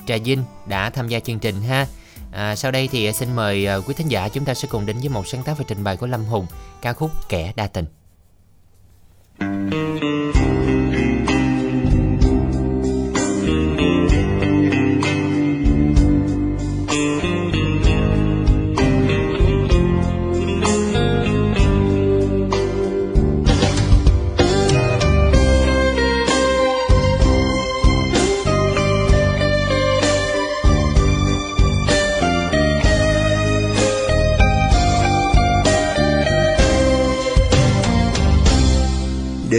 Trà Vinh đã tham gia chương trình ha. À, sau đây thì xin mời à, quý thính giả chúng ta sẽ cùng đến với một sáng tác và trình bày của Lâm Hùng, ca khúc Kẻ đa tình.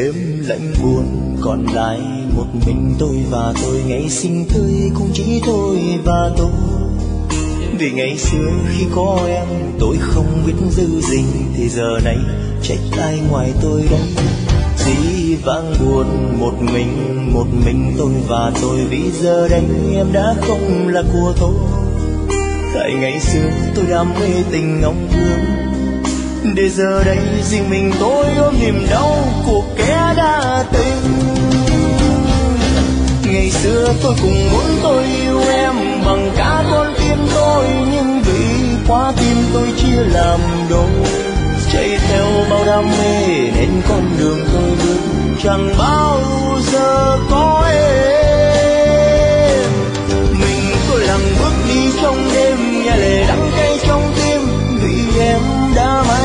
Đêm lạnh buồn, còn lại một mình tôi và tôi. Ngày sinh tươi cũng chỉ tôi và tôi. Vì ngày xưa khi có em, tôi không biết giữ gì thì giờ này trách ai ngoài tôi đây dĩ vãng buồn một mình một mình tôi và tôi. Vì giờ đây em đã không là của tôi. Tại ngày xưa tôi đam mê tình ngóng thương để giờ đây riêng mình tôi ôm niềm đau của kẻ đã tình ngày xưa tôi cũng muốn tôi yêu em bằng cả con tim tôi, nhưng vì quá tim tôi chia làm đôi. Chạy theo bao đam mê nên con đường tôi bước, chẳng bao giờ có em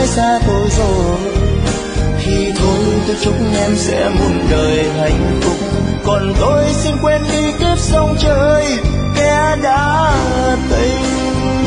xa tôi rồi. Thì thôi, tôi chúc em sẽ muôn đời hạnh phúc. Còn tôi xin quên đi kiếp sông trời, kẻ đã tình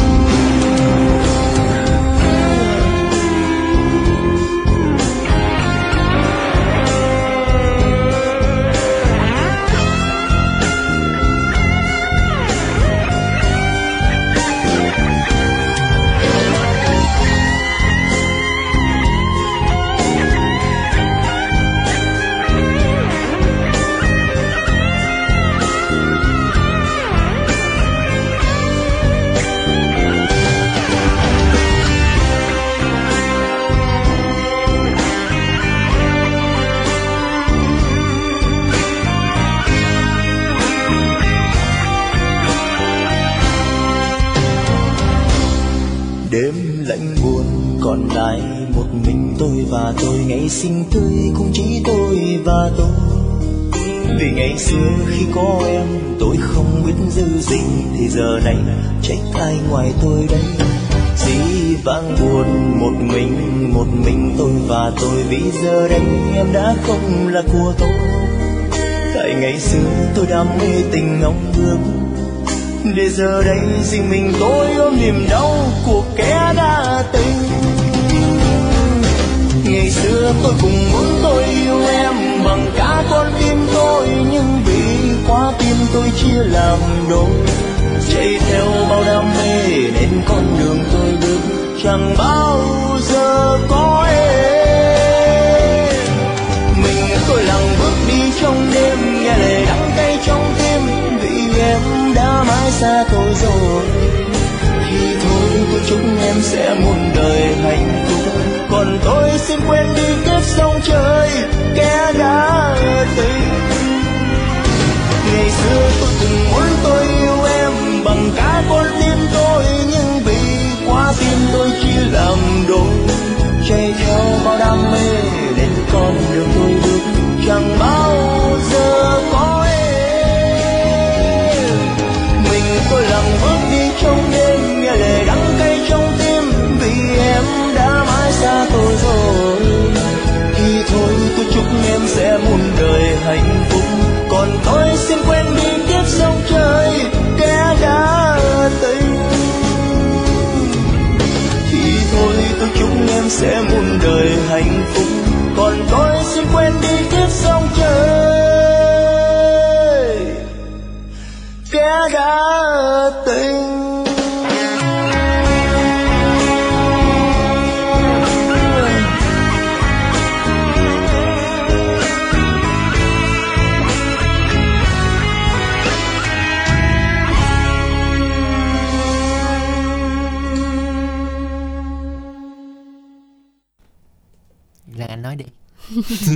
lạnh buồn, còn lại một mình tôi và tôi. Ngày sinh tươi cũng chỉ tôi và tôi. Vì ngày xưa khi có em, tôi không biết giữ gì thì giờ này trách ai ngoài tôi đây? Dĩ vãng buồn, một mình một mình tôi và tôi. Vì giờ đây em đã không là của tôi. Tại ngày xưa tôi đam mê tình ngóng ước để giờ đây riêng mình tôi ôm niềm đau của kẻ đã tình ngày xưa tôi cùng muốn tôi yêu em bằng cả con tim tôi, nhưng vì quá tim tôi chia làm đôi. Chạy theo bao đam mê nên con đường tôi bước, chẳng bao giờ có em. Mình tôi lặng bước đi trong đêm đã mãi xa tôi rồi. Thì thôi tôi chúc em sẽ muôn đời hạnh phúc. Còn tôi xin quên đi kiếp sông trời, kẻ đã tình. Ngày xưa tôi từng muốn tôi yêu em bằng cả con tim tôi, nhưng vì quá tim tôi chia làm đôi chạy theo bao đam mê đến con đường tôi được chẳng bao giờ có. Xin quên đi kiếp sông trời, kẻ đã tình thì thôi, tôi chúc em sẽ muôn đời hạnh phúc. Còn tôi xin quên đi kiếp sông trời, kẻ đã tình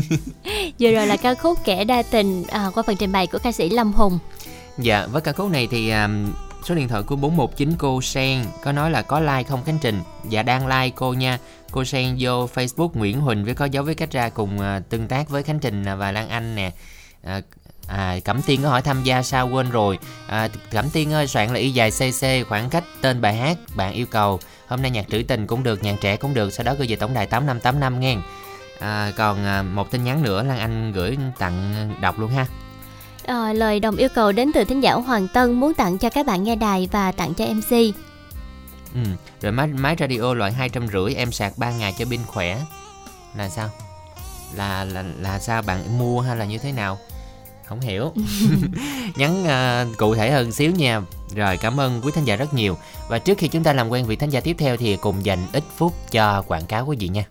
Vừa rồi là ca khúc Kẻ đa tình à, qua phần trình bày của ca sĩ Lâm Hùng. Dạ với ca khúc này thì um, số điện thoại của 419 cô Sen có nói là có like không Khánh Trình? Dạ đang like cô nha. Cô Sen vô Facebook Nguyễn Huỳnh với có dấu với cách ra cùng uh, tương tác với Khánh Trình à, và Lan Anh nè. À, À, Cẩm Tiên có hỏi tham gia sao quên rồi. À, Cẩm Tiên ơi soạn là y dài cc khoảng cách tên bài hát bạn yêu cầu. Hôm nay nhạc trữ tình cũng được nhạc trẻ cũng được sau đó gửi về tổng đài 8585 nghe à, còn à, một tin nhắn nữa Lan Anh gửi tặng đọc luôn ha À, lời đồng yêu cầu đến từ thính giả Hoàng Tân muốn tặng cho các bạn nghe đài và tặng cho MC. Ừ. Rồi máy, máy radio loại hai trăm rưỡi em sạc 3 ngày cho pin khỏe là sao? Là là là sao bạn mua hay là như thế nào? Không hiểu. Nhắn uh, cụ thể hơn xíu nha. Rồi cảm ơn quý thính giả rất nhiều. Và trước khi chúng ta làm quen vị thính giả tiếp theo thì cùng dành ít phút cho quảng cáo quý vị nha.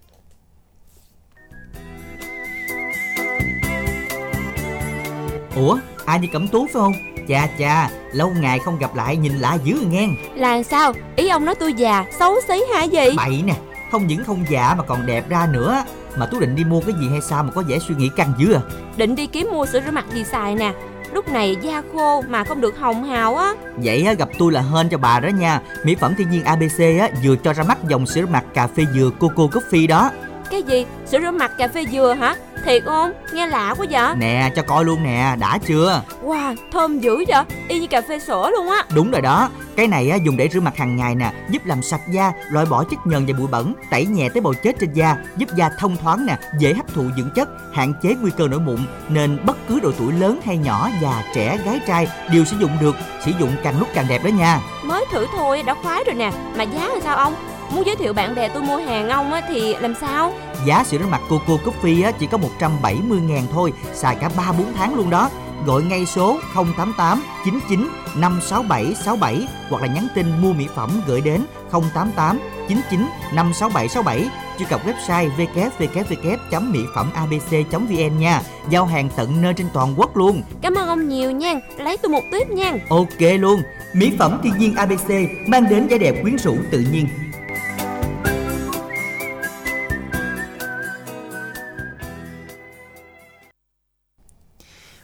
Ủa ai đi cẩm tú phải không? Chà chà lâu ngày không gặp lại nhìn lạ dữ nghe. Là sao? Ý ông nói tôi già, xấu xí hả gì? Bậy nè Không những không già mà còn đẹp ra nữa. Mà Tú định đi mua cái gì hay sao mà có vẻ suy nghĩ căng dữ à? Định đi kiếm mua sữa rửa mặt gì xài nè. Lúc này da khô mà không được hồng hào á. Vậy á, gặp tôi là hên cho bà đó nha. Mỹ phẩm thiên nhiên ABC á, vừa cho ra mắt dòng sữa rửa mặt cà phê dừa Coco Coffee đó Cái gì? Sữa rửa mặt cà phê dừa hả? Thiệt không? Nghe lạ quá vậy Nè cho coi luôn nè đã chưa Wow, thơm dữ vậy Y như cà phê sữa luôn á Đúng rồi đó Cái này á, dùng để rửa mặt hàng ngày nè Giúp làm sạch da, loại bỏ chất nhờn và bụi bẩn Tẩy nhẹ tế bào chết trên da Giúp da thông thoáng nè, dễ hấp thụ dưỡng chất Hạn chế nguy cơ nổi mụn Nên bất cứ độ tuổi lớn hay nhỏ, già, trẻ, gái trai Đều sử dụng được Sử dụng càng lúc càng đẹp đó nha Mới thử thôi đã khoái rồi nè Mà giá là sao ông? Muốn giới thiệu bạn bè tôi mua hàng ông á thì làm sao? Giá sữa rửa mặt Coco Coffee á, chỉ có 170 ngàn thôi Xài cả 3-4 tháng luôn đó. Gọi ngay số 088 99 567 67 Hoặc là nhắn tin mua mỹ phẩm gửi đến 088 99 567 67 Truy cập website www.mỹ phẩm abc.vn nha. Giao hàng tận nơi trên toàn quốc luôn. Cảm ơn ông nhiều nha. Lấy tôi một tiếp nha. Ok luôn. Mỹ phẩm thiên nhiên ABC mang đến vẻ đẹp quyến rũ tự nhiên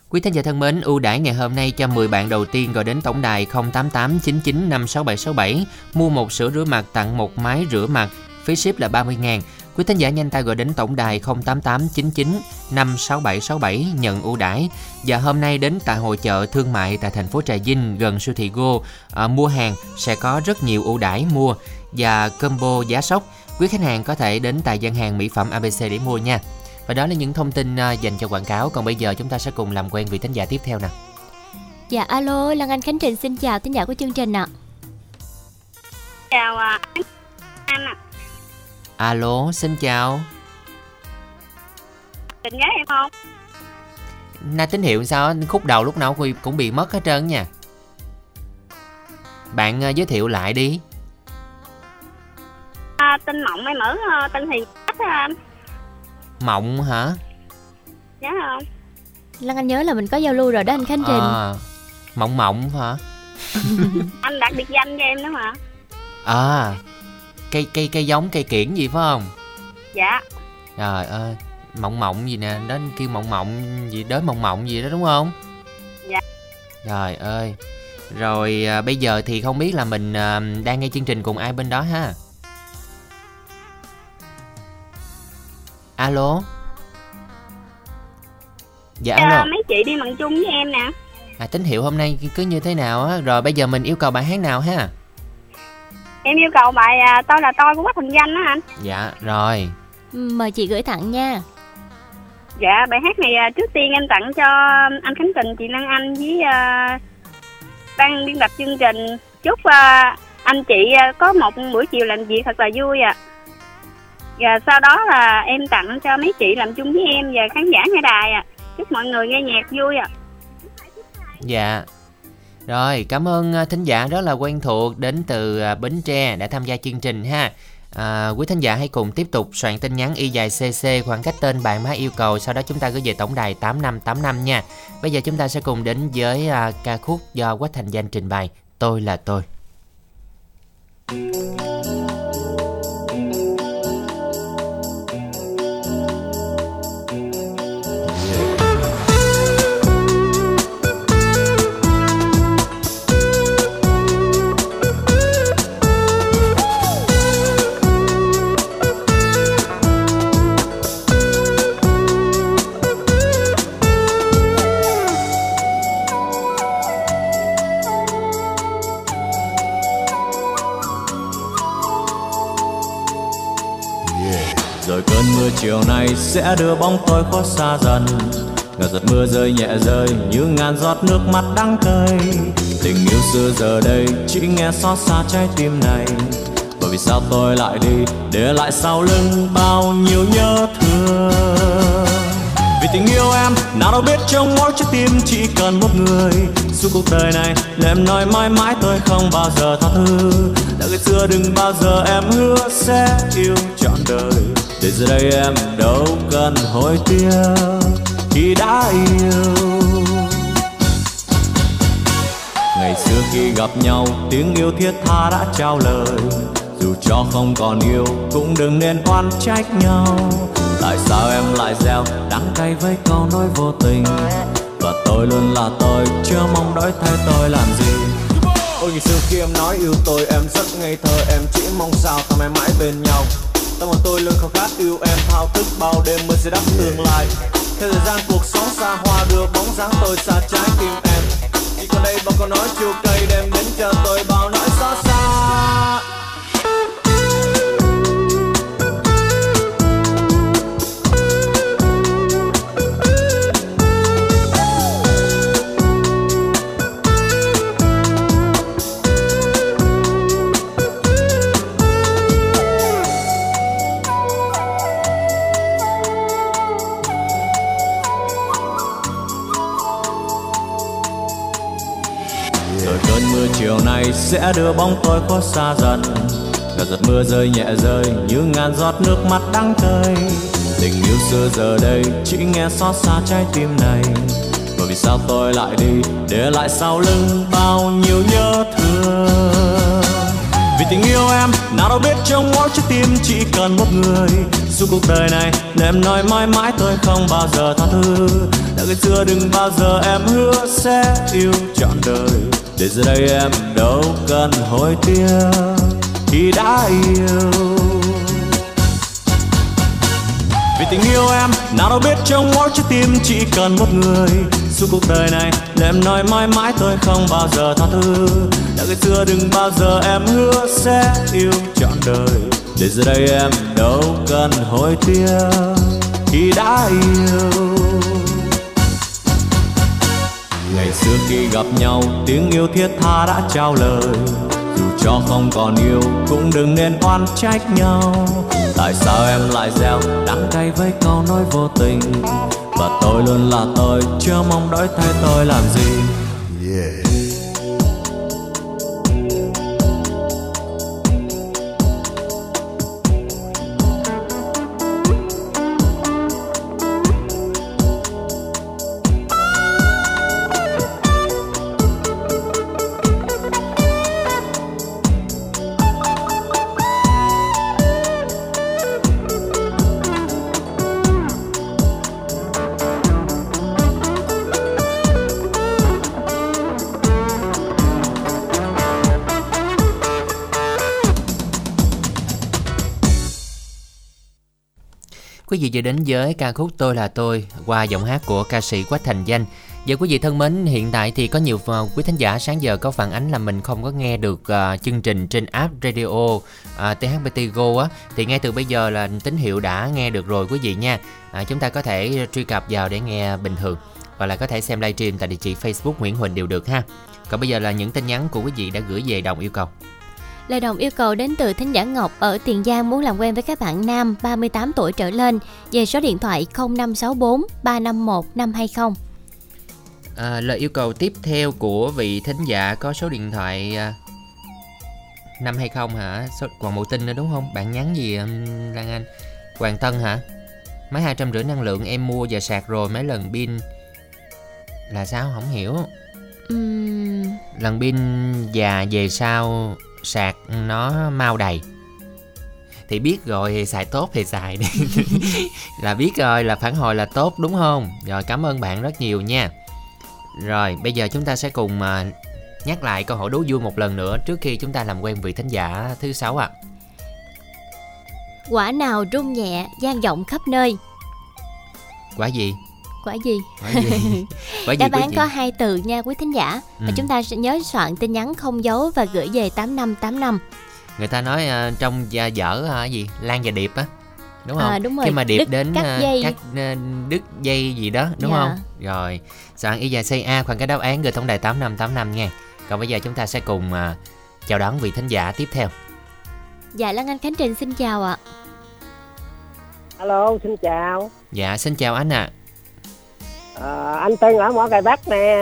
Quý thính giả thân mến, ưu đãi ngày hôm nay cho 10 bạn đầu tiên gọi đến tổng đài 0889956767 mua một sữa rửa mặt tặng một máy rửa mặt, phí ship là 30.000. Quý thính giả nhanh tay gọi đến tổng đài 088 99 56767 nhận ưu đãi. Và hôm nay đến tại hội chợ thương mại tại thành phố Trà Vinh gần siêu thị Go à, mua hàng sẽ có rất nhiều ưu đãi mua và combo giá sốc. Quý khách hàng có thể đến tại gian hàng mỹ phẩm ABC để mua nha. Và đó là những thông tin à, dành cho quảng cáo. Còn bây giờ chúng ta sẽ cùng làm quen vị thính giả tiếp theo nè. Dạ alo, Lan Anh Khánh Trình xin chào thính giả của chương trình ạ. chào à, anh ạ Alo, xin chào. Tình nhớ em không? Na tín hiệu sao khúc đầu lúc nào cũng- bị mất hết trơn nha Bạn ờ, giới thiệu lại đi À, tên Mộng em ở ờ, Tân Hiền á anh. Mộng hả Nhớ không? Lan Anh nhớ là mình có giao lưu rồi đó anh Khánh Trình. à, Mộng mộng hả Anh đặt biệt danh cho em đó mà. À Cây cây cây giống cây kiển gì phải không Dạ. Trời ơi Mộng mộng gì nè Đến kêu mộng mộng gì Đến mộng mộng gì đó đúng không Dạ. Trời ơi Rồi à, bây giờ thì không biết là mình à, đang nghe chương trình cùng ai bên đó ha Alo Dạ alo mấy chị đi bằng chung với em nè. à, Tín hiệu hôm nay cứ như thế nào á Rồi bây giờ mình yêu cầu bài hát nào ha Em yêu cầu bài à, Tôi là tôi của Quách Thành Danh á anh. Dạ rồi Mời chị gửi tặng nha. Dạ, bài hát này à, trước tiên em tặng cho anh Khánh Trình, chị Lan Anh với à, ban biên tập chương trình. Chúc à, anh chị à, có một buổi chiều làm việc thật là vui ạ. Và sau đó là em tặng cho mấy chị làm chung với em và khán giả nghe đài ạ. Chúc mọi người nghe nhạc vui ạ. Dạ Rồi cảm ơn à, thính giả rất là quen thuộc Đến từ à, Bến Tre đã tham gia chương trình ha à, Quý thính giả hãy cùng tiếp tục soạn tin nhắn y dài CC khoảng cách tên bạn má yêu cầu Sau đó chúng ta gửi về tổng đài 8585 nha Bây giờ chúng ta sẽ cùng đến với à, ca khúc do Quách Thành Danh trình bày Tôi là tôi rồi cơn mưa chiều nay sẽ đưa bóng tôi khuất xa dần. Ngờ giọt mưa rơi nhẹ rơi như ngàn giọt nước mắt đắng cay tình yêu xưa giờ đây chỉ nghe xót xa trái tim này. Bởi vì sao tôi lại đi, để lại sau lưng bao nhiêu nhớ thương? Vì tình yêu em, nào đâu biết trong mỗi trái tim chỉ cần một người. Suốt cuộc đời này là em nói mãi mãi tôi không bao giờ tha thứ. Đã ngày xưa đừng bao giờ em hứa sẽ yêu trọn đời. Để giờ đây em đâu cần hối tiếc, khi đã yêu. Ngày xưa khi gặp nhau, tiếng yêu thiết tha đã trao lời. Dù cho không còn yêu, cũng đừng nên oan trách nhau tại sao em lại gieo đắng cay với câu nói vô tình? Và tôi luôn là tôi, chưa mong đổi thay tôi làm gì. Ôi, ngày xưa khi em nói yêu tôi, em rất ngây thơ. Em chỉ mong sao ta mãi mãi bên nhau. Tâm hồn tôi luôn khao khát yêu em, Thao thức bao đêm mới sẽ đắp tương lai. Theo thời gian cuộc sống xa hoa đưa bóng dáng tôi xa trái tim em. Chỉ còn đây bao câu nói chua cay đem đến cho tôi bao nỗi xót xa. Chiều sẽ đưa bóng tôi khuất xa dần. Ngàn giọt mưa rơi nhẹ rơi như ngàn giọt nước mắt đắng cay tình yêu xưa giờ đây chỉ nghe xót xa trái tim này. Bởi vì sao tôi lại đi để lại sau lưng bao nhiêu nhớ thương? Vì tình yêu em, nào đâu biết trong mỗi trái tim chỉ cần một người suốt cuộc đời này, để em nói mãi mãi tôi không bao giờ tha thứ. Đã ngày xưa đừng bao giờ em hứa sẽ yêu trọn đời. Để giờ đây em đâu cần hối tiếc, khi đã yêu. Vì tình yêu em, nào đâu biết trong mỗi trái tim chỉ cần một người. Suốt cuộc đời này, để em nói mãi mãi tôi không bao giờ tha thứ. Đã ngày xưa đừng bao giờ em hứa sẽ yêu trọn đời để giờ đây em đâu cần hối tiếc khi đã yêu. Ngày xưa khi gặp nhau, tiếng yêu thiết tha đã trao lời. Dù cho không còn yêu, cũng đừng nên oan trách nhau. Tại sao em lại gieo đắng cay với câu nói vô tình? Và tôi luôn là tôi, chưa mong đổi thay tôi làm gì. Yeah. Vị vừa đến với ca khúc Tôi là tôi qua giọng hát của ca sĩ Quách Thành Danh. Và quý vị thân mến, hiện tại thì có nhiều à, quý thính giả sáng giờ có phản ánh là mình không có nghe được uh, chương trình trên app radio à, uh, THBT Go á thì ngay từ bây giờ là tín hiệu đã nghe được rồi quý vị nha. Uh, chúng ta có thể truy cập vào để nghe bình thường hoặc là có thể xem livestream tại địa chỉ Facebook Nguyễn Huỳnh đều được ha. Còn bây giờ là những tin nhắn của quý vị đã gửi về đồng yêu cầu. Lời đồng yêu cầu đến từ thính giả Ngọc ở Tiền Giang muốn làm quen với các bạn nam 38 tuổi trở lên về số điện thoại 0564 351 520. À, lời yêu cầu tiếp theo của vị thính giả có số điện thoại à, 520 hả? Số, còn một tin nữa đúng không? Bạn nhắn gì um, Lan Anh? Hoàng Tân hả? Máy hai trăm rưỡi năng lượng em mua và sạc rồi mấy lần pin là sao không hiểu Uhm, lần pin già về sau sạc nó mau đầy. Thì biết rồi thì xài tốt thì xài đi. Là biết rồi là phản hồi là tốt đúng không? Rồi cảm ơn bạn rất nhiều nha. Rồi bây giờ chúng ta sẽ cùng à, nhắc lại câu hỏi đố vui một lần nữa trước khi chúng ta làm quen vị thính giả thứ sáu ạ. Quả nào rung nhẹ, gian vọng khắp nơi? quả gì Quả gì? quả gì quả gì Đáp án có hai từ nha quý thính giả. Và Ừ. chúng ta sẽ nhớ soạn tin nhắn không dấu và gửi về 8585. người ta nói à, trong gia dở à, gì lan và điệp á đúng không À, đúng rồi. khi mà điệp Đứt đến cắt à, dây. cắt à, đứt dây gì đó đúng Dạ. không rồi soạn y dài xây a khoảng cái đáp án gửi tổng đài tám năm tám năm nha còn bây giờ chúng ta sẽ cùng à, chào đón vị thính giả tiếp theo Dạ Lan Anh Khánh Trình xin chào ạ. Alo, xin chào. dạ xin chào anh ạ Ờ, anh Tân ở mỏ cày Bắc nè,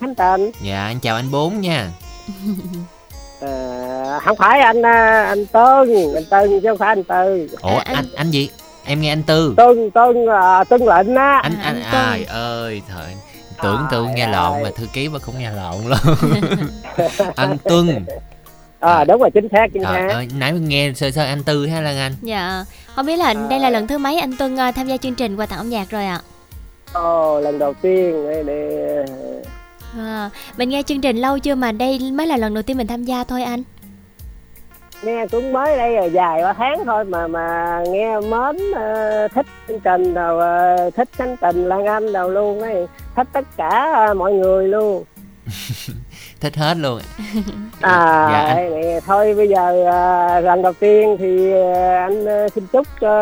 Khánh Tình. dạ anh chào anh bốn nha Ờ, không phải anh à, anh Tân, anh Tân chứ không phải anh Tư. ủa anh anh gì em nghe anh tư Tân Tân à, Tân lệnh á. anh anh ai ơi thời tưởng tôi nghe lộn mà thư ký mà cũng nghe lộn luôn anh tuân À, đúng rồi chính xác chính xác. ơi nãy mình nghe sơ sơ anh tư ha lan anh Dạ. Không biết là đây là lần thứ mấy anh Tuân ờ, tham gia chương trình qua tặng âm nhạc rồi ạ? Ồ, lần đầu tiên đây, đây, À, mình nghe chương trình lâu chưa mà đây mới là lần đầu tiên mình tham gia thôi anh. nghe cũng mới đây rồi dài ba tháng thôi mà mà nghe mến ờ, thích chương trình rồi ờ, thích Khánh Tình Lan Anh đâu luôn ấy. Thích tất cả ờ, mọi người luôn. Thích hết luôn. À, Dạ, anh- đây này, thôi bây giờ à, lần đầu tiên thì à, anh à, xin chúc cho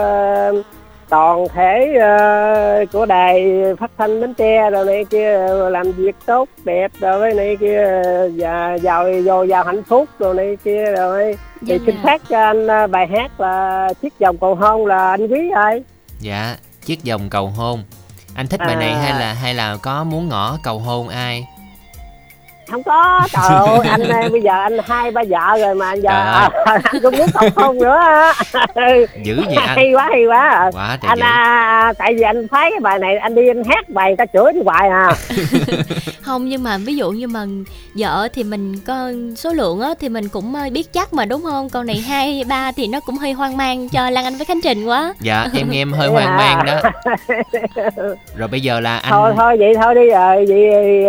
toàn thể à, của đài phát thanh Bến Tre rồi này kia à, làm việc tốt đẹp rồi với này kia à, và giàu dồi dào hạnh phúc rồi này kia rồi. Thì Vâng xin phát cho anh à, bài hát là chiếc vòng cầu hôn là anh quý ơi. Dạ chiếc vòng cầu hôn. Anh thích bài này À. hay là hay là có muốn ngỏ cầu hôn ai không có trời ơi anh ơi, bây giờ anh hai ba vợ rồi mà giờ ơi. anh cũng muốn cầu hôn nữa á. dữ vậy anh hay quá hay quá quá anh dữ à, tại vì anh thấy cái bài này anh đi anh hát bài ta chửi anh hoài à Không nhưng mà ví dụ như mà vợ thì mình có số lượng á thì mình cũng ờ, biết chắc mà đúng không? Còn này hai ba thì nó cũng hơi hoang mang cho Lan Anh với Khánh Trình quá. dạ em nghe em hơi Dạ. hoang mang đó rồi bây giờ là anh thôi thôi vậy thôi đi rồi vậy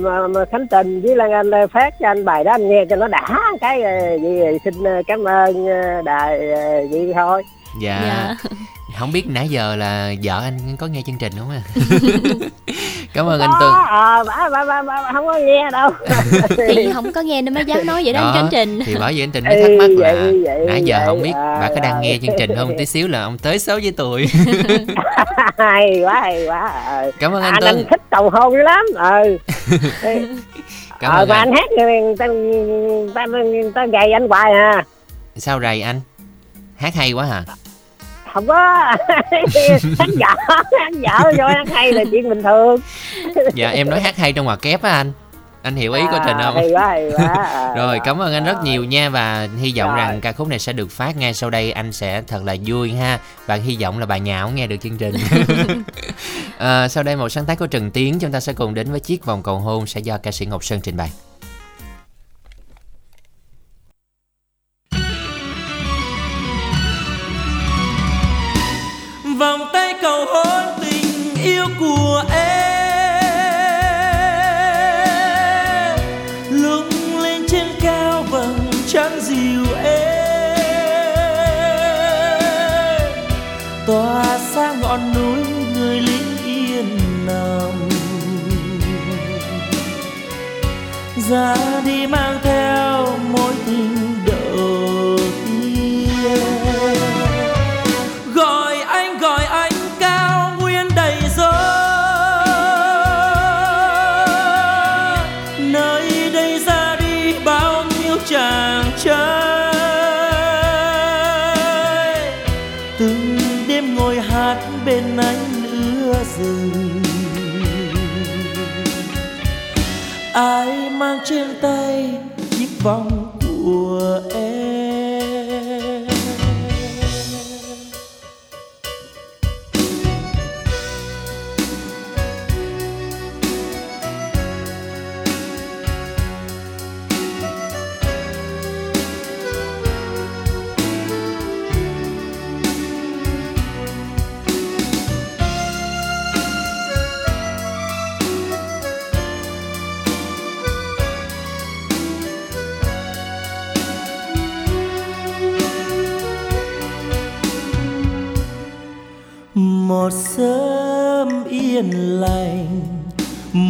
mà khánh tình với lan anh phát cho anh bài đó anh nghe cho nó đã cái ờ, vậy thì xin ờ, cảm ơn ờ, đài ờ, vậy thôi dạ, Dạ. không biết nãy giờ là vợ anh có nghe chương trình không à cảm ơn anh Tuân Có, ờ, bà, bà, bà, bà, không có nghe đâu. Thì không có nghe nên mới dám nói vậy đó, anh Khánh Trình. thì bởi vậy anh Tình mới thắc mắc Ừ, là vậy, vậy, nãy giờ vậy, không biết à, bà có đang nghe rồi. chương trình không? Tí xíu là ông tới xấu với tôi hay quá hay quá ờ. cảm ơn anh anh, Tuân anh thích cầu hôn dữ lắm ừ cảm ờ, ơn mà anh. anh hát người ta ta ta, ta gầy anh hoài à. Sao rầy anh? Hát hay quá hả không có. Hát dở hát dở rồi hát hay là chuyện bình thường. Dạ em nói hát hay trong ngoặc kép á anh. Anh hiểu ý của trình không? hay quá hay quá. À, rồi cảm ơn anh rất nhiều nha và hy vọng Rồi. rằng ca khúc này sẽ được phát ngay sau đây. Anh sẽ thật là vui ha. Và hy vọng là bà nhạo nghe được chương trình. À, sau đây một sáng tác của Trần Tiến chúng ta sẽ cùng đến với chiếc vòng cầu hôn sẽ do ca sĩ Ngọc Sơn trình bày yêu của em. Lung lên trên cao vầng trăng dịu êm tỏa sáng ngọn núi người lính yên nằm ra đi mang theo mối tình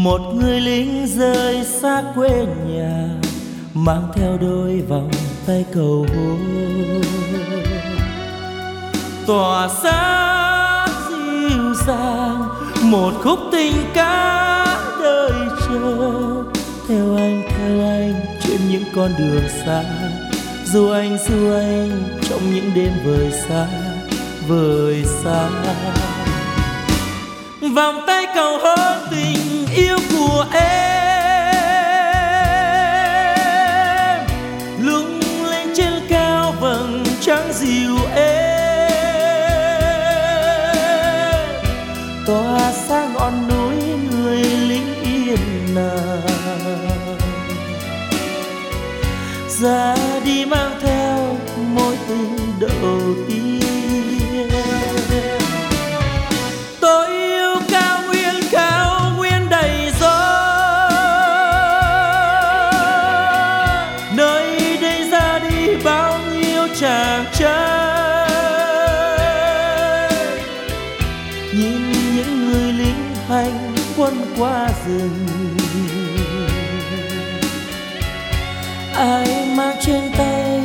một người lính rơi xa quê nhà, mang theo đôi vòng tay cầu hôn. Tỏa sáng dịu dàng, một khúc tình ca đời chờ. Theo anh theo anh, trên những con đường xa. Dù anh dù anh, trong những đêm vời xa vời xa. Vòng tay cầu hôn tình yêu của em. Lung lên trên cao vầng trăng dịu êm tỏa sáng ngọn núi người lính yên lặng, ra đi mang theo mối tình đầu rừng. Ai mang trên tay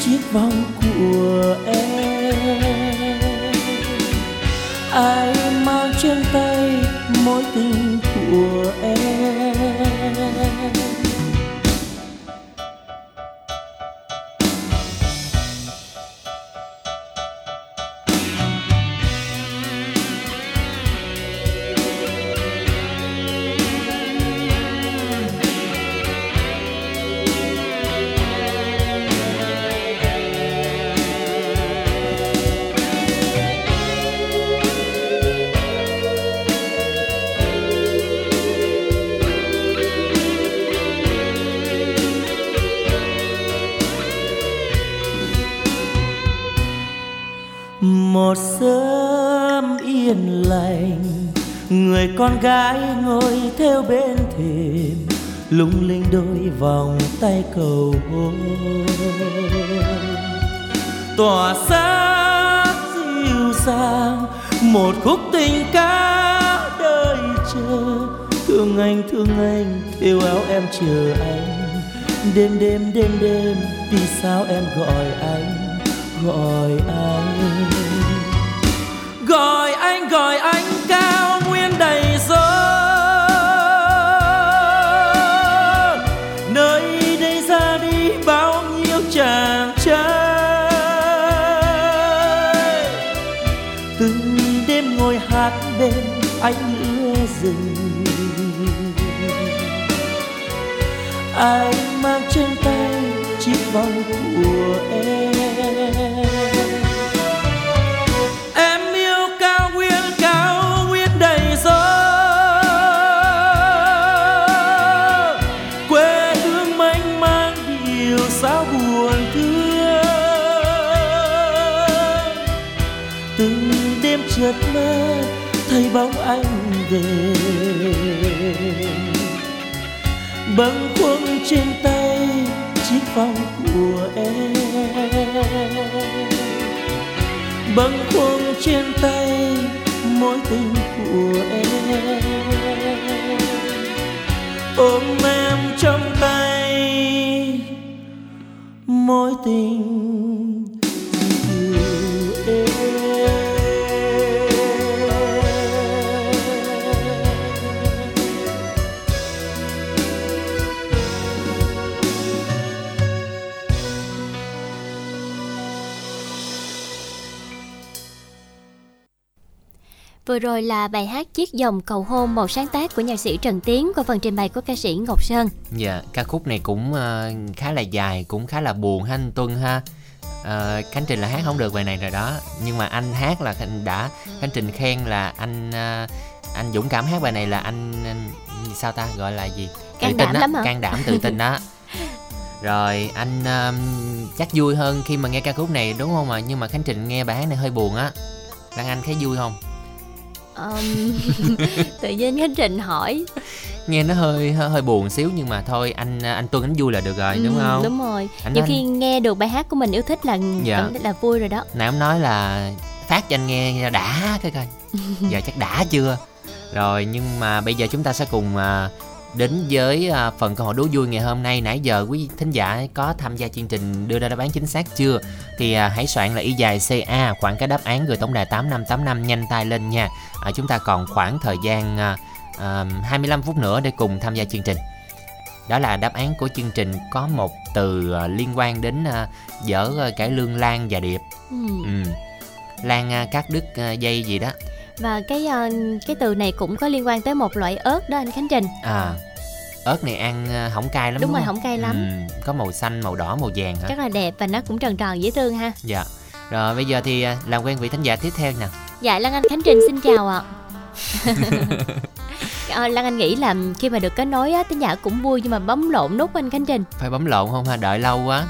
chiếc vòng của em? Ai mang trên tay mối tình con gái ngồi theo bên thềm, lung linh đôi vòng tay cầu hôn. Tỏa sáng dịu dàng, một khúc tình ca đời chờ. Thương anh thương anh, yêu áo em chờ anh. Đêm đêm đêm đêm, vì sao em gọi anh gọi anh? Gọi anh gọi anh anh mang trên tay chiếc vòng ôm em trong tay mối tình Vừa rồi là bài hát Chiếc dòng cầu hôn một sáng tác của nhạc sĩ Trần Tiến qua phần trình bày của ca sĩ Ngọc Sơn. Dạ, ca khúc này cũng ờ, khá là dài, cũng khá là buồn ha anh Tuân ha. Ờ, Khánh Trình là hát không được bài này rồi đó, nhưng mà anh hát là đã Khánh Trình khen là anh ờ, anh dũng cảm hát bài này là anh, anh sao ta gọi là gì? Can tự tin đảm á, lắm hả? can đảm tự tin đó. Rồi anh ờ, chắc vui hơn khi mà nghe ca khúc này đúng không ạ? Nhưng mà Khánh Trình nghe bài hát này hơi buồn á. Lan Anh thấy vui không? Ờm, tự nhiên Khánh Trình hỏi Nghe nó hơi hơi, hơi buồn xíu nhưng mà thôi anh anh Tuân anh vui là được rồi đúng Ừ, không? Đúng rồi. Anh Nhiều nói- khi nghe được bài hát của mình yêu thích là Dạ. cảm thấy là vui rồi đó. nãy ông nói là phát cho anh nghe đã cái coi giờ chắc đã chưa rồi nhưng mà bây giờ chúng ta sẽ cùng à, đến với à, phần câu hỏi đố vui ngày hôm nay. Nãy giờ quý thính giả có tham gia chương trình đưa ra đáp án chính xác chưa? Thì à, hãy soạn là y dài ca khoảng cái đáp án gửi tổng đài tám năm tám năm nhanh tay lên nha. À, chúng ta còn khoảng thời gian à, à, 25 phút nữa để cùng tham gia chương trình. Đó là đáp án của chương trình có một từ à, liên quan đến dở cải lương lan và điệp. Ừ. Ừ. Lan cắt đứt dây gì đó Và cái ờ, cái từ này cũng có liên quan tới một loại ớt đó anh Khánh Trình. À ớt này ăn à, hỏng cay lắm Đúng rồi, không? hổng cay lắm. Ừ, Có màu xanh, màu đỏ, màu vàng hả? Rất là đẹp và nó cũng tròn tròn dễ thương ha. Dạ Rồi bây giờ thì à, làm quen vị thánh giả tiếp theo nè Dạ Lan Anh Khánh Trình xin chào ạ. Ờ, Lan Anh nghĩ là khi mà được kết nối á, tính giả cũng vui nhưng mà bấm lộn nút anh Khánh Trình. Phải bấm lộn không ha? Đợi lâu quá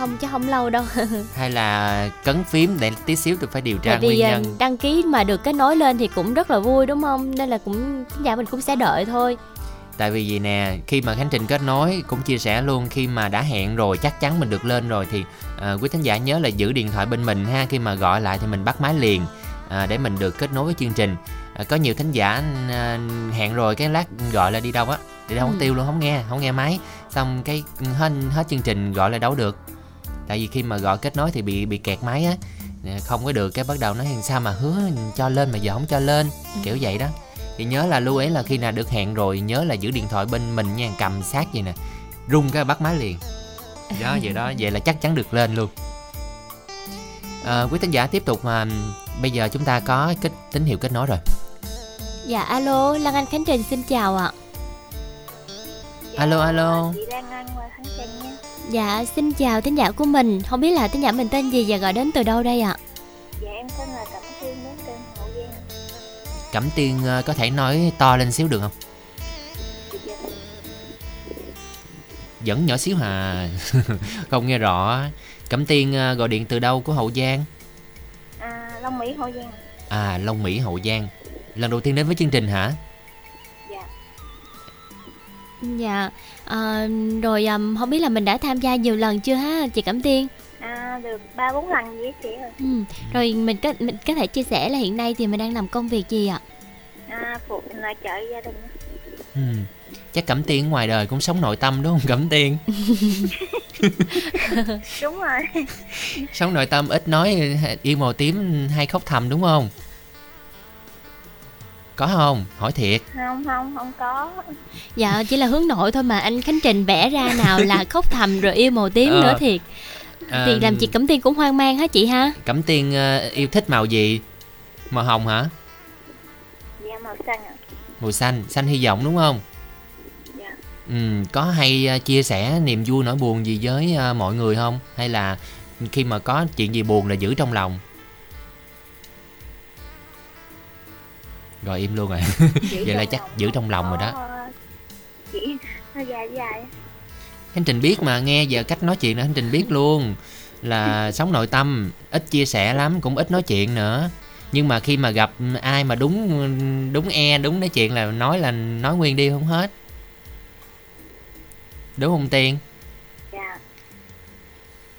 Không chứ không lâu đâu. Hay là cấn phím để tí xíu tôi phải điều tra Tại nguyên ờ, nhân đăng ký mà được kết nối lên thì cũng rất là vui đúng không? Nên là cũng tính giả mình cũng sẽ đợi thôi. Tại vì gì nè Khi mà Khánh Trình kết nối Cũng chia sẻ luôn Khi mà đã hẹn rồi Chắc chắn mình được lên rồi Thì à, quý thính giả nhớ là giữ điện thoại bên mình ha Khi mà gọi lại thì mình bắt máy liền à, Để mình được kết nối với chương trình à, Có nhiều thính giả à, hẹn rồi Cái lát gọi là đi đâu á Đi đâu Ừ. không tiêu luôn Không nghe Không nghe máy Xong cái hết, hết chương trình gọi lại đâu được Tại vì khi mà gọi kết nối thì bị bị kẹt máy á. Không có được cái bắt đầu nói sao mà hứa cho lên mà giờ không cho lên? Kiểu vậy đó. Thì nhớ là lưu ý là khi nào được hẹn rồi nhớ là giữ điện thoại bên mình nha cầm sát vậy nè rung cái bắt máy liền. Đó vậy đó vậy là chắc chắn được lên luôn. À, quý thính giả tiếp tục mà bây giờ chúng ta có kết tín hiệu kết nối rồi. Dạ alo, Lan Anh Khánh Trình xin chào ạ. Alo alo Chị Trình nha. Dạ xin chào thính giả của mình. Không biết là thính giả mình tên gì và gọi đến từ đâu đây ạ? Dạ em tên là Cẩm Thiên đến từ Hậu Giang. cẩm tiên ờ, có thể nói to lên xíu được không Dạ. vẫn nhỏ xíu hà không nghe rõ cẩm tiên ờ, gọi điện từ đâu của hậu giang À, Long Mỹ Hậu Giang. à long mỹ hậu giang lần đầu tiên đến với chương trình hả Dạ. Dạ. ờ, rồi ừm, không biết là mình đã tham gia nhiều lần chưa ha chị Cẩm Tiên? À, được ba bốn lần gì chị rồi. Ừ. Rồi mình có mình có thể chia sẻ là hiện nay thì mình đang làm công việc gì ạ? À, phụ nội trợ gia đình. ừ. chắc cẩm tiên ngoài đời cũng sống nội tâm đúng không cẩm tiên Đúng rồi. sống nội tâm ít nói yêu màu tím hay khóc thầm đúng không có không hỏi thiệt Không, không, không có. Dạ chỉ là hướng nội thôi mà anh Khánh Trình vẽ ra nào là khóc thầm rồi yêu màu tím Ờ. nữa thiệt. À, Thì làm chị Cẩm Tiên cũng hoang mang hả chị ha? cẩm tiên ờ, yêu thích màu gì Màu hồng hả? Dạ màu xanh ạ. Màu xanh, xanh hy vọng đúng không? Dạ. Ừ, có hay à, chia sẻ niềm vui nỗi buồn gì với à, mọi người không? Hay là khi mà có chuyện gì buồn là giữ trong lòng? Rồi im luôn rồi. Vậy là chắc giữ trong lòng rồi đó. Có- Chỉ nó dài dài. Khánh Trình biết mà nghe giờ cách nói chuyện là Khánh Trình biết luôn là sống nội tâm ít chia sẻ lắm cũng ít nói chuyện nữa nhưng mà khi mà gặp ai mà đúng đúng e đúng nói chuyện là nói là nói nguyên đi không hết đúng không Tiên Dạ.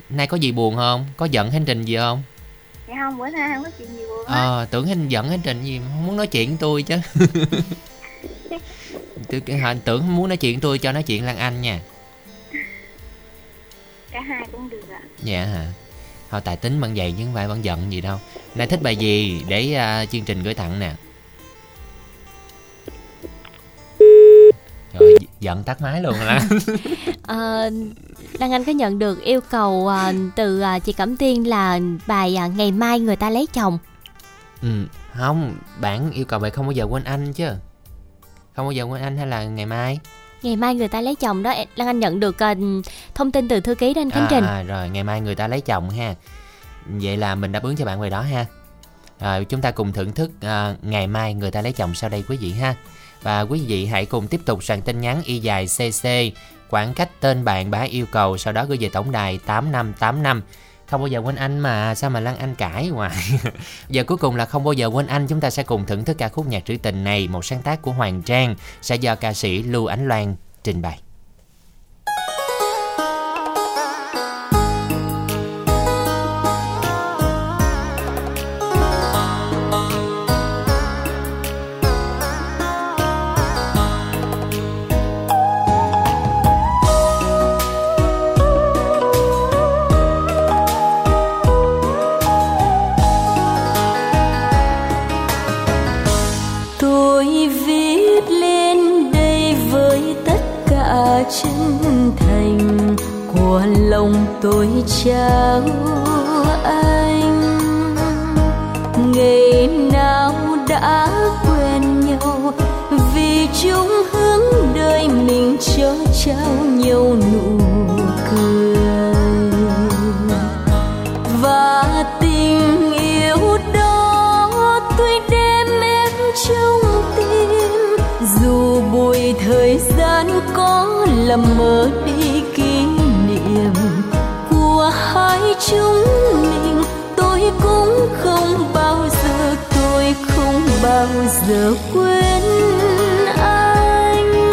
nay có gì buồn không có giận Khánh Trình gì không Dạ không bữa nay không có chuyện gì buồn ờ tưởng Khánh giận Khánh Trình gì không muốn nói chuyện với tôi chứ. Tôi tưởng muốn nói chuyện tôi cho nói chuyện Lan Anh nha. Cả hai cũng được ạ. Dạ hả? Thôi tài tính bằng vậy không phải bằng giận gì đâu. Nay thích bài gì? Để à, chương trình gửi tặng nè Rồi giận tắt máy luôn là Ờ, Đăng Anh có nhận được yêu cầu ờ, từ ờ, chị Cẩm Tiên là bài ờ, ngày mai người ta lấy chồng. ừ, Không, bạn yêu cầu bài không bao giờ quên anh chứ. Không bao giờ quên anh hay là ngày mai? Ngày mai người ta lấy chồng đó, Đăng Anh nhận được ờ, thông tin từ thư ký đó anh Khánh à, Trình. à, Rồi ngày mai người ta lấy chồng ha. Vậy là mình đáp ứng cho bạn bài đó ha. Rồi chúng ta cùng thưởng thức à, ngày mai người ta lấy chồng sau đây quý vị ha và quý vị hãy cùng tiếp tục soạn tin nhắn y dài CC Khoảng cách tên bạn bá yêu cầu, Sau đó gửi về tổng đài 8585 Không bao giờ quên anh mà, Sao mà lăng Anh cãi hoài? Giờ cuối cùng là không bao giờ quên anh, Chúng ta sẽ cùng thưởng thức ca khúc nhạc trữ tình này, Một sáng tác của Hoàng Trang, Sẽ do ca sĩ Lưu Ánh Loan trình bày. Chân thành của lòng tôi trao anh. Ngày nào đã quen nhau, vì chung hướng đời mình cho trao nhau nụ cười. Làm mơ đi kỷ niệm của hai chúng mình. Tôi cũng không bao giờ, tôi không bao giờ quên anh.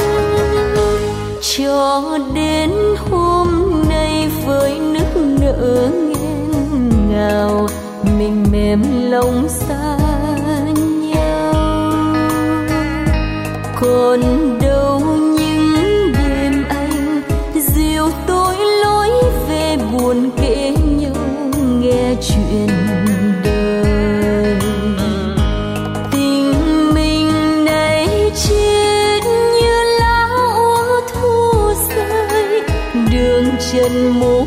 Cho đến hôm nay với nước nở nghẹn ngào, mình mềm lòng xa nhau. Còn đường trần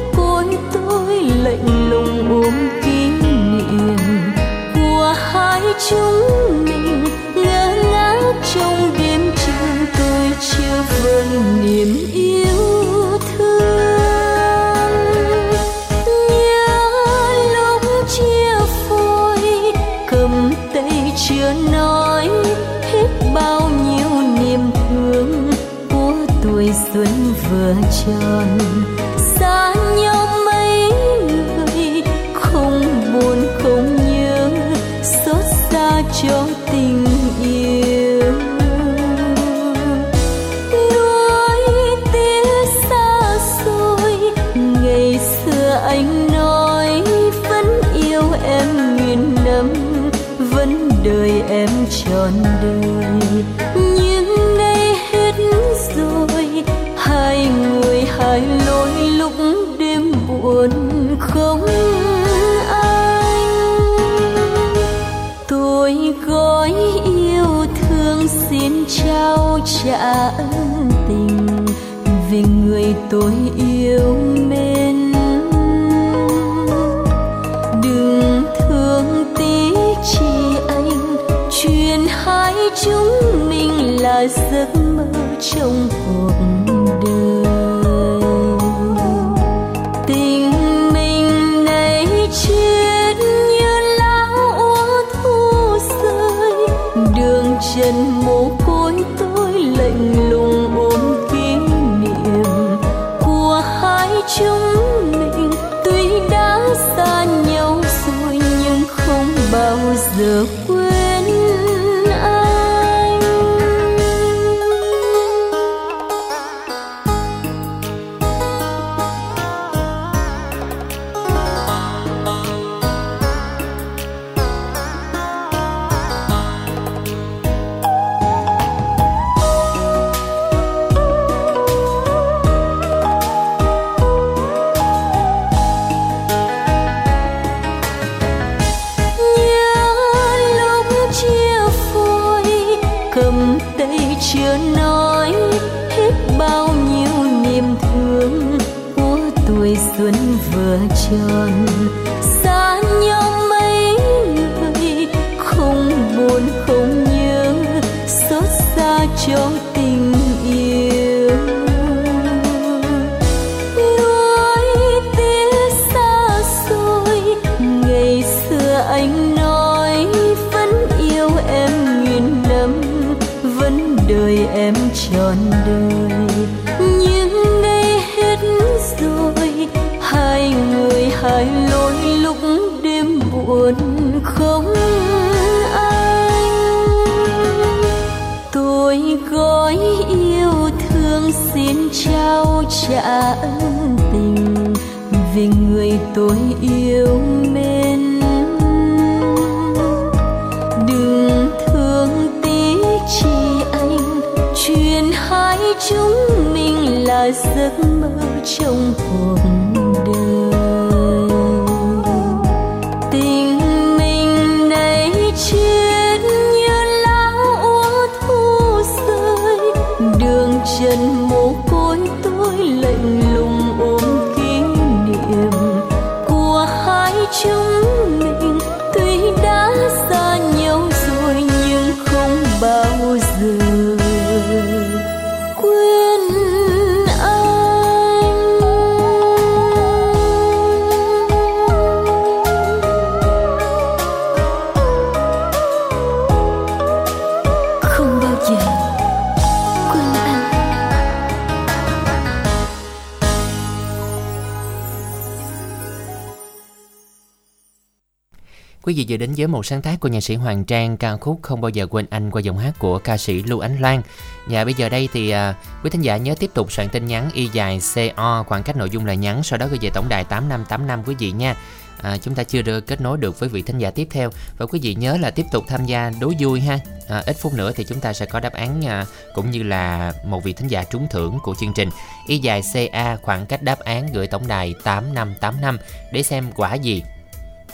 đến với một sáng tác của nhạc sĩ Hoàng Trang ca khúc Không bao giờ quên anh qua giọng hát của ca sĩ Lưu Ánh Loan. Và bây giờ đây thì à, quý thính giả nhớ tiếp tục soạn tin nhắn y dài CO khoảng cách nội dung là nhắn sau đó gửi về tổng đài 8585 quý vị nha. À, chúng ta chưa được kết nối được với vị thính giả tiếp theo và quý vị nhớ là tiếp tục tham gia đố vui ha. À, ít phút nữa thì chúng ta sẽ có đáp án à, cũng như là một vị thính giả trúng thưởng của chương trình. Y dài CA khoảng cách đáp án gửi tổng đài 8585 để xem quả gì.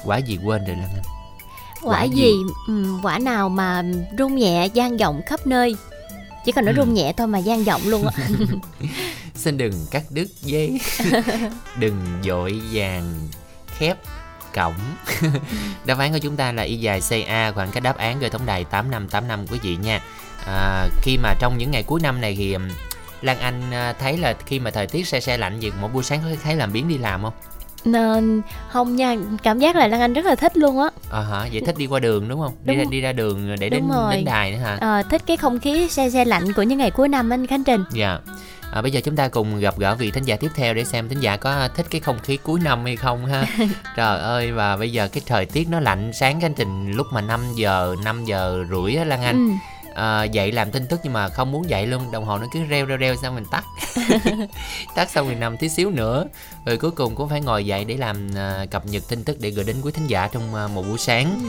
Quả gì quên rồi Lan Anh quả Quả gì? gì Ừm, quả nào mà rung nhẹ gian vọng khắp nơi chỉ cần nó Ừ. rung nhẹ thôi mà gian vọng luôn á xin đừng cắt đứt giấy đừng dội vàng khép cổng đáp án của chúng ta là y dài CA khoảng cách đáp án gửi tổng đài 8585 quý vị nha à, khi mà trong những ngày cuối năm này thì ừm, Lan Anh à, thấy là khi mà thời tiết se se lạnh gì mỗi buổi sáng có thấy làm biến đi làm không? Nên không nha cảm giác là Lan Anh rất là thích luôn á Ờ hả, vậy thích đi qua đường đúng không? Đi Đúng ra rồi. đi ra đường để đến rồi. đến đài nữa hả? Ờ, thích cái không khí se se lạnh của những ngày cuối năm anh Khánh Trình Dạ. À, bây giờ chúng ta cùng gặp gỡ vị thính giả tiếp theo để xem thính giả có thích cái không khí cuối năm hay không ha. Trời ơi và bây giờ cái thời tiết nó lạnh sáng cái trình lúc mà 5 giờ 5 giờ rưỡi á Lan Anh. Ừ. À, dậy làm tin tức nhưng mà không muốn dậy luôn. Đồng hồ nó cứ reo reo reo xong mình tắt. Tắt xong mình nằm tí xíu nữa. Rồi cuối cùng cũng phải ngồi dậy để làm à, cập nhật tin tức để gửi đến quý thính giả trong à, một buổi sáng.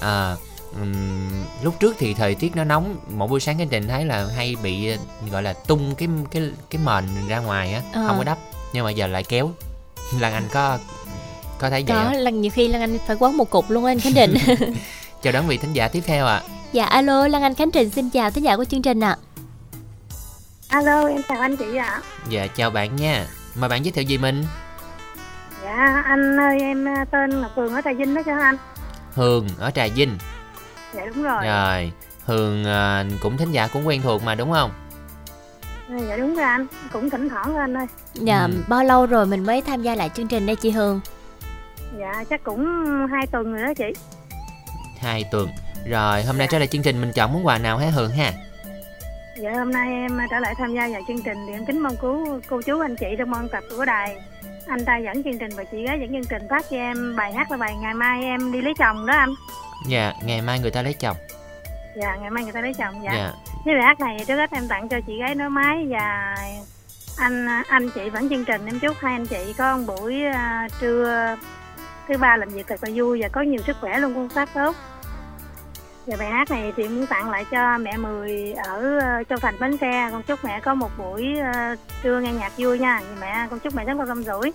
À, ừm, lúc trước thì thời tiết nó nóng. Mỗi buổi sáng cái trình thấy là hay bị gọi là tung cái cái cái mền ra ngoài á Ờ. không có đắp. Nhưng mà giờ lại kéo. Lan Anh có có thấy vậy có không? lần nhiều khi Lan Anh phải quấn một cục luôn á anh Khánh Trình. Chào đón vị thính giả tiếp theo ạ dạ alo Lan Anh Khánh Trình xin chào thính giả của chương trình ạ Alo, em chào anh chị ạ. dạ chào bạn nha mời bạn giới thiệu gì mình Dạ, anh ơi, em tên Ngọc Phương ở Trà Vinh đó cho anh. Hường ở Trà Vinh Dạ đúng rồi. rồi Hường à, cũng thính giả cũng quen thuộc mà đúng không? dạ đúng rồi anh cũng thỉnh thoảng thôi anh ơi Dạ, Ừ. bao lâu rồi mình mới tham gia lại chương trình đây chị Hương? dạ chắc cũng hai tuần rồi đó chị Hai tuần. Rồi hôm nay trở lại chương trình mình chọn món quà nào hả Hường ha? dạ hôm nay em trở lại tham gia vào chương trình thì em kính mong cứu cô chú anh chị trong ban tập của đài anh ta dẫn chương trình và chị gái dẫn chương trình phát cho em bài hát là bài ngày mai em đi lấy chồng đó anh Dạ, ngày mai người ta lấy chồng. dạ ngày mai người ta lấy chồng dạ, Dạ. cái bài hát này trước hết em tặng cho chị gái nói máy và anh anh chị vẫn chương trình em chúc hai anh chị có một buổi à, trưa thứ ba làm việc thật là vui và có nhiều sức khỏe luôn công tác tốt và bài hát này thì muốn tặng lại cho mẹ Mười ở ờ, Châu Thành Bến Tre. Con chúc mẹ có một buổi ờ, trưa nghe nhạc vui nha. Mẹ con chúc mẹ sống con rủi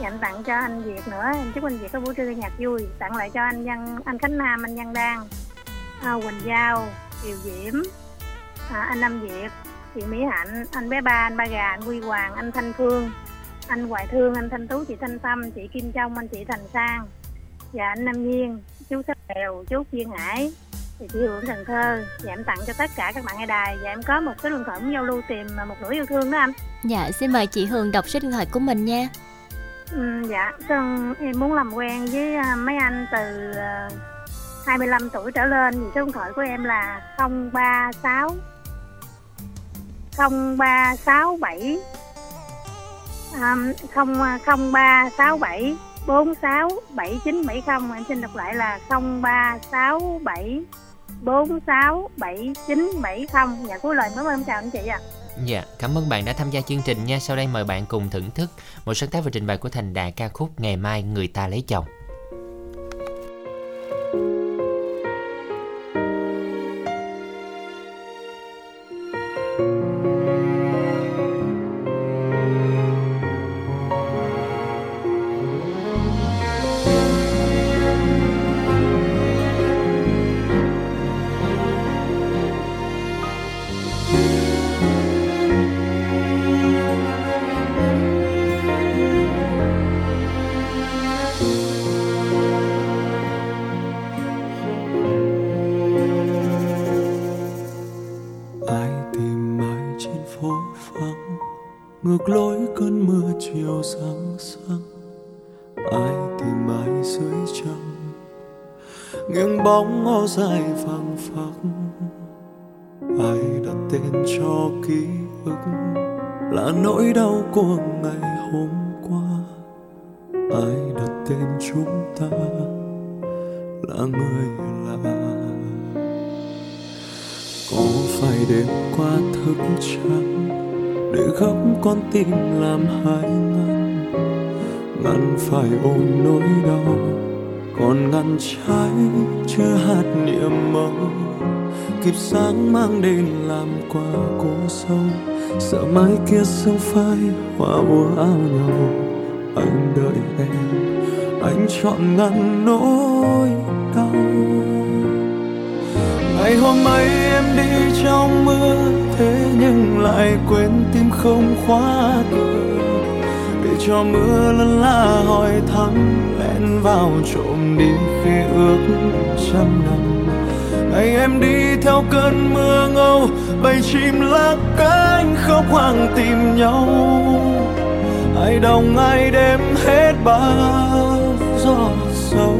và anh tặng cho anh Việt nữa. Em chúc anh Việt có buổi trưa nghe nhạc vui. Tặng lại cho anh Văn anh Khánh Nam anh Văn Đan à, Quỳnh Giao Kiều Diễm à, anh Nam Việt chị Mỹ Hạnh anh bé ba anh ba gà anh Quy Hoàng anh Thanh Phương anh Hoài Thương anh Thanh Tú chị Thanh Tâm chị Kim Trong anh chị Thành Sang và anh Nam Nhiên. Chú Sách Đèo chú Duyên Hải thì chị Hưởng Cần Thơ và em tặng cho tất cả các bạn nghe đài và em có một số điện thoại muốn giao lưu tìm một nửa yêu thương đó anh. Dạ, xin mời chị Hương đọc số điện thoại của mình nha. Ừ, dạ, con em muốn làm quen với à, mấy anh từ à, 25 tuổi trở lên. Thì số điện thoại của em là 036 0367 um, 0367 467970 em xin đọc lại là 0367 467970 dạ cuối lời cảm ơn em chào anh chị ạ Dạ, cảm ơn bạn đã tham gia chương trình nha. Sau đây mời bạn cùng thưởng thức một sáng tác và trình bày của Thành Đạt ca khúc Ngày mai người ta lấy chồng. Con tim làm hai ngăn. Ngăn phải ôm nỗi đau, còn ngăn trái chưa hạt niềm mơ kịp sáng mang đến làm quà cô sâu, sợ mai kia sương phai hoa úa áo nhau anh đợi em, anh chọn ngăn nỗi đau ngày hôm ấy em đi trong mưa, thế nhưng lại quên tim không khóa cửa. Để cho mưa lân la hỏi thăm lén vào trộm đi khi ước trăm năm. Ngày em đi theo cơn mưa ngâu, bầy chim lá cánh khóc hoang tìm nhau. Ai đồng ai đêm hết bao gió sâu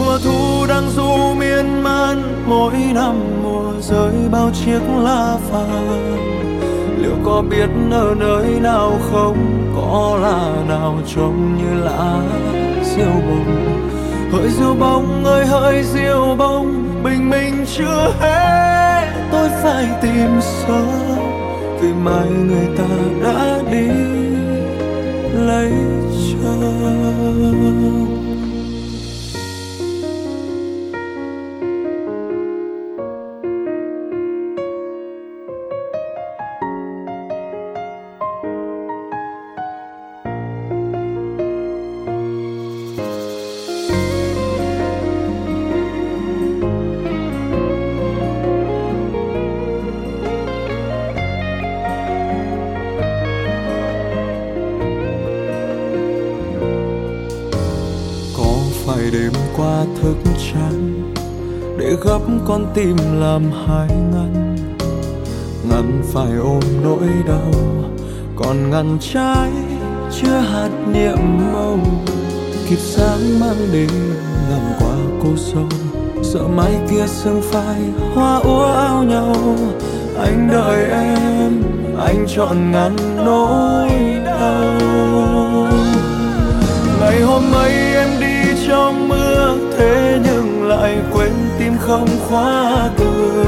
mùa thu đang du miên man, mỗi năm mùa rơi bao chiếc lá vàng liệu có biết ở nơi nào không, có là nào trông như lá diêu bông? Hỡi diêu bông ơi, hỡi diêu bông, bình minh chưa hết. Tôi phải tìm sớm, vì mai người ta đã đi lấy chồng. Làm hai ngăn. Ngăn phải ôm nỗi đau, còn ngăn trái chưa hạt niệm màu. Kịp sáng mang đến, ngàn qua cô sâu. Sợ mai kia sương phai, hoa úa ao nhau. Anh đợi em, anh chọn ngăn nỗi đau. Ngày hôm ấy em đi trong mưa, thế nhưng lại quên không khóa cửa,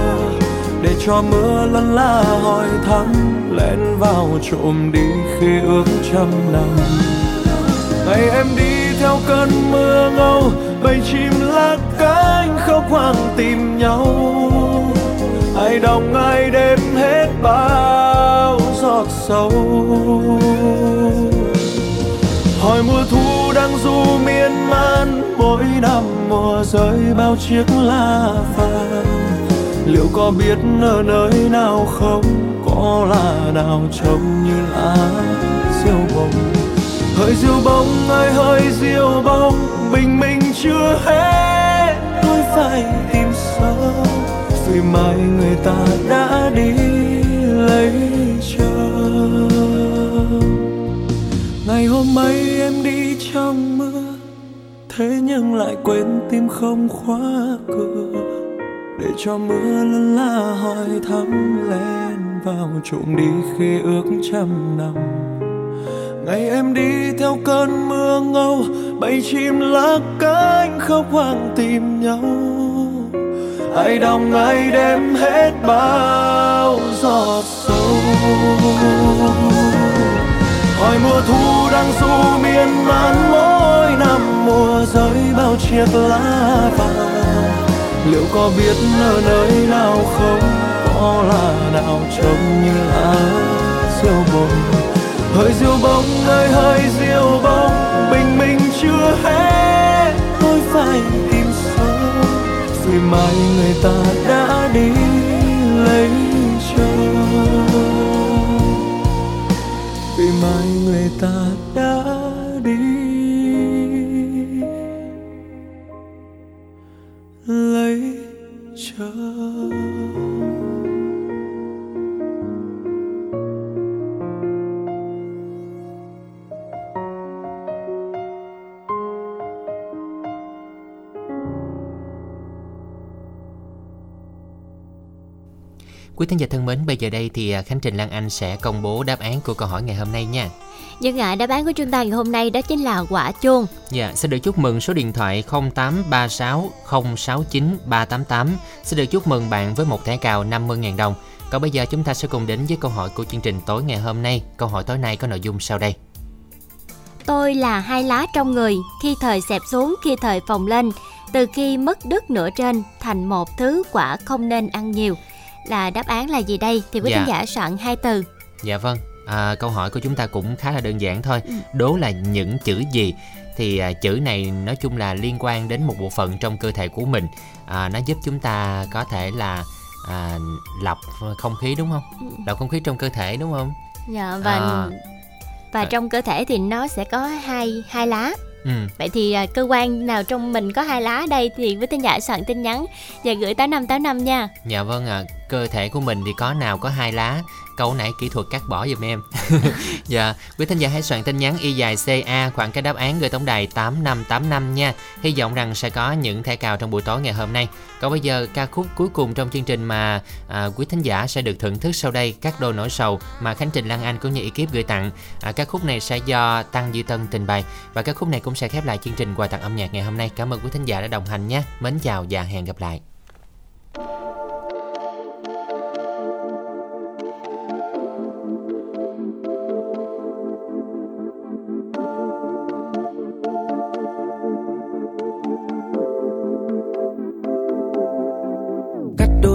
để cho mưa lăn la hỏi thăm, lén vào trộm đi khi ước trăm năm. Ngày em đi theo cơn mưa ngâu, bầy chim lá cánh khóc hoang tìm nhau. Ai đồng ai đêm hết bao giọt sâu. Hỏi mùa thu đang du miên gian, mỗi năm mùa rơi bao chiếc lá vàng. Liệu có biết ở nơi nào không, có là nào trông như lá diêu bông? Hơi diêu bông ơi hơi diêu bông, bình minh chưa hết tôi phải tìm sớm vì mai người ta đã đi lấy chồng. Ngày hôm ấy thế nhưng lại quên tim không khóa cửa. Để cho mưa lân la hỏi thăm lên vào trộm đi khi ước trăm năm. Ngày em đi theo cơn mưa ngâu bay chim lá cánh khóc hoang tìm nhau. Ai đồng ai đem hết bao giọt sâu. Hỏi mùa thu đang du miên man mỗi năm mùa rơi bao chiếc lá vàng. Liệu có biết ở nơi nào không? Có là nào trông như lá diêu bông hơi diêu bông ơi, hơi diêu bông bình minh chưa hết. Tôi phải tìm sâu vì mai người ta đã đi lấy chồng. Vì mai người ta đã Quý thính giả thân mến, bây giờ đây thì à, Khánh Trình Lan Anh sẽ công bố đáp án của câu hỏi ngày hôm nay nha. Dân ạ, đáp án của chúng ta ngày hôm nay đó chính là quả chuông. Dạ, xin được chúc mừng số điện thoại 0836 069 388. Xin được chúc mừng bạn với một thẻ cào 50.000 đồng. Còn bây giờ chúng ta sẽ cùng đến với câu hỏi của chương trình tối ngày hôm nay. Câu hỏi tối nay có nội dung sau đây. Tôi là hai lá trong người, khi thời xẹp xuống, khi thời phồng lên. Từ khi mất đứt nửa trên thành một thứ quả không nên ăn nhiều. Là đáp án là gì đây? Thì quý Dạ. khán giả soạn hai từ. Dạ vâng, à, câu hỏi của chúng ta cũng khá là đơn giản thôi. Đố là những chữ gì? Thì à, chữ này nói chung là liên quan đến một bộ phận trong cơ thể của mình. À, nó giúp chúng ta có thể là à, lọc không khí đúng không? Lọc không khí trong cơ thể đúng không? Dạ và À. và À. trong cơ thể thì nó sẽ có hai hai lá. Ừ. Vậy thì à, cơ quan nào trong mình có hai lá đây thì quý thính giả soạn tin nhắn và gửi 8585 nha. Dạ vâng ạ, cơ thể của mình thì có nào có hai lá Câu nãy kỹ thuật cắt bỏ giùm em. Dạ, quý thính giả hãy soạn tin nhắn y dài CA khoảng cái đáp án gửi tổng đài 8585 nha. Hy vọng rằng sẽ có những thẻ cào trong buổi tối ngày hôm nay. Còn bây giờ ca khúc cuối cùng trong chương trình mà à, quý thính giả sẽ được thưởng thức sau đây Các đôi nổi sầu mà Khánh Trình Lan Anh cũng như ekip gửi tặng. À, Các khúc này sẽ do Tăng Duy Tân trình bày Và các khúc này cũng sẽ khép lại chương trình quà tặng âm nhạc ngày hôm nay. Cảm ơn quý thính giả đã đồng hành nhé. Mến chào và hẹn gặp lại.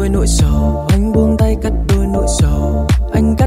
Đôi nỗi sầu. Anh buông tay cắt đôi nỗi sầu. Anh cắt